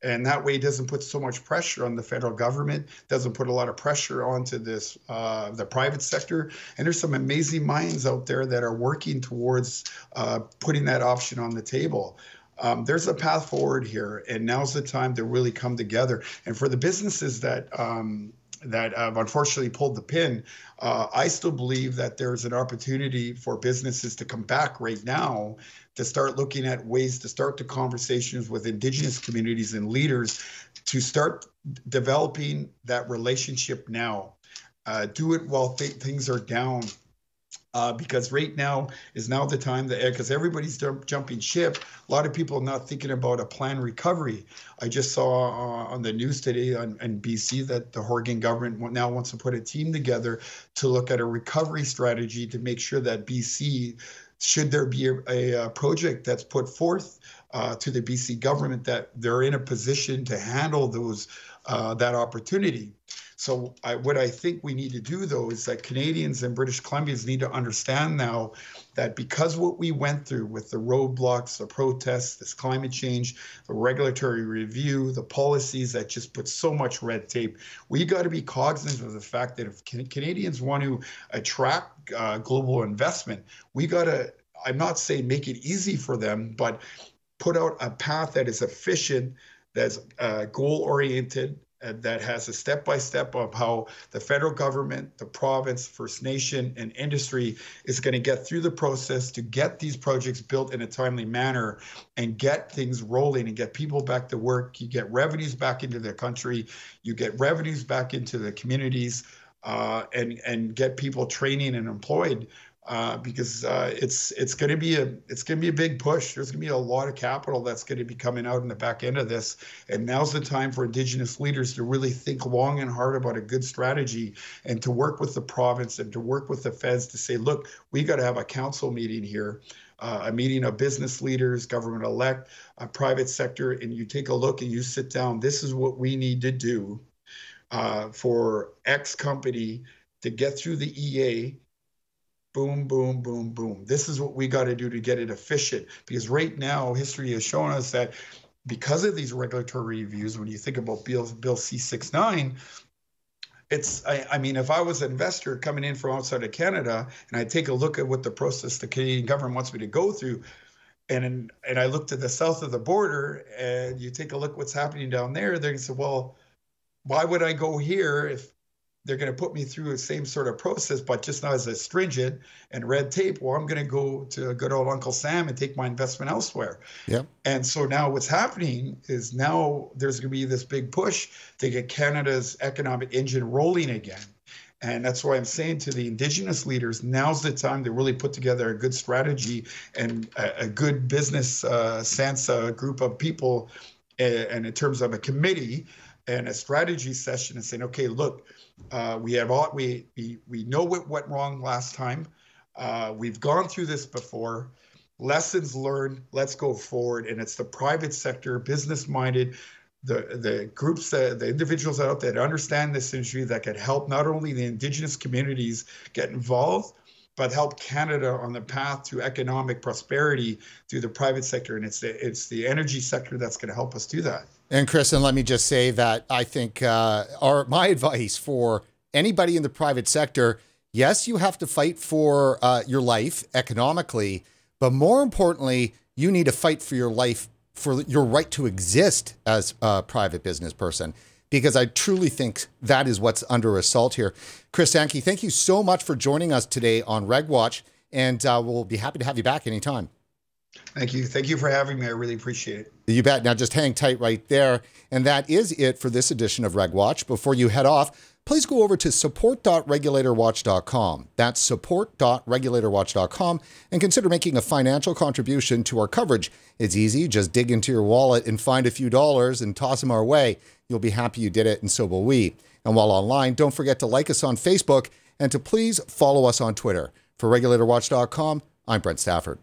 B: And that way, it doesn't put so much pressure on the federal government, doesn't put a lot of pressure onto this uh, the private sector. And there's some amazing minds out there that are working towards uh, putting that option on the table um, there's a path forward here, and now's the time to really come together. And for the businesses that um, that have unfortunately pulled the pin, uh, I still believe that there's an opportunity for businesses to come back right now to start looking at ways to start the conversations with Indigenous communities and leaders to start developing that relationship now. Uh, do it while th- things are down uh, because right now is now the time that because everybody's jumping ship. A lot of people are not thinking about a planned recovery. I just saw uh, on the news today on, on BC that the Horgan government now wants to put a team together to look at a recovery strategy to make sure that BC, should there be a, a project that's put forth uh, to the BC government, that they're in a position to handle those uh, that opportunity. So I, what I think we need to do though is that Canadians and British Columbians need to understand now that because what we went through with the roadblocks, the protests, this climate change, the regulatory review, the policies that just put so much red tape, we got to be cognizant of the fact that if Canadians want to attract uh, global investment, we got to, I'm not saying make it easy for them, but put out a path that is efficient, that's uh, goal oriented, that has a step by step of how the federal government, the province, First Nation, and industry is going to get through the process to get these projects built in a timely manner and get things rolling and get people back to work. You get revenues back into the country, you get revenues back into the communities. Uh, and and get people training and employed uh, because uh, it's it's going to be a it's going to be a big push. There's going to be a lot of capital that's going to be coming out in the back end of this, and now's the time for Indigenous leaders to really think long and hard about a good strategy and to work with the province and to work with the feds to say, look, we got to have a council meeting here. Uh, a meeting of business leaders, government elect, a private sector, and you take a look and you sit down. This is what we need to do uh, for X company to get through the EA boom, boom, boom, boom. This is what we got to do to get it efficient. Because right now, history has shown us that because of these regulatory reviews, when you think about Bill, Bill C69, it's I, I, mean if i was an investor coming in from outside of canada and i take a look at what the process the canadian government wants me to go through and and i look to the south of the border and you take a look what's happening down there they're going to say well why would i go here if they're going to put me through the same sort of process, but just not as a stringent and red tape. Well, I'm going to go to good old Uncle Sam and take my investment elsewhere.
A: Yeah.
B: And so now what's happening is now there's going to be this big push to get Canada's economic engine rolling again. And that's why I'm saying to the Indigenous leaders, now's the time to really put together a good strategy and a, a good business uh, sense, a group of people, uh, and in terms of a committee and a strategy session and saying, okay, look, uh, we have all we we we know what went wrong last time. Uh, we've gone through this before. Lessons learned. Let's go forward. And it's the private sector, business minded, the the groups that the individuals out there that understand this industry that can help not only the indigenous communities get involved, but help Canada on the path to economic prosperity through the private sector. And it's the it's the energy sector that's going to help us do that.
A: And Kristen, let me just say that I think uh, our my advice for anybody in the private sector, yes, you have to fight for uh, your life economically, but more importantly, you need to fight for your life for your right to exist as a private business person. Because I truly think that is what's under assault here. Chris Sankey, thank you so much for joining us today on RegWatch, and uh, we'll be happy to have you back anytime.
B: Thank you. Thank you for having me. I really appreciate it.
A: You bet. Now just hang tight right there. And that is it for this edition of RegWatch. Before you head off, please go over to support.regulatorwatch.com. That's support.regulatorwatch.com and consider making a financial contribution to our coverage. It's easy. Just dig into your wallet and find a few dollars and toss them our way. You'll be happy you did it, and so will we. And while online, don't forget to like us on Facebook and to please follow us on Twitter. For regulatorwatch.com, I'm Brent Stafford.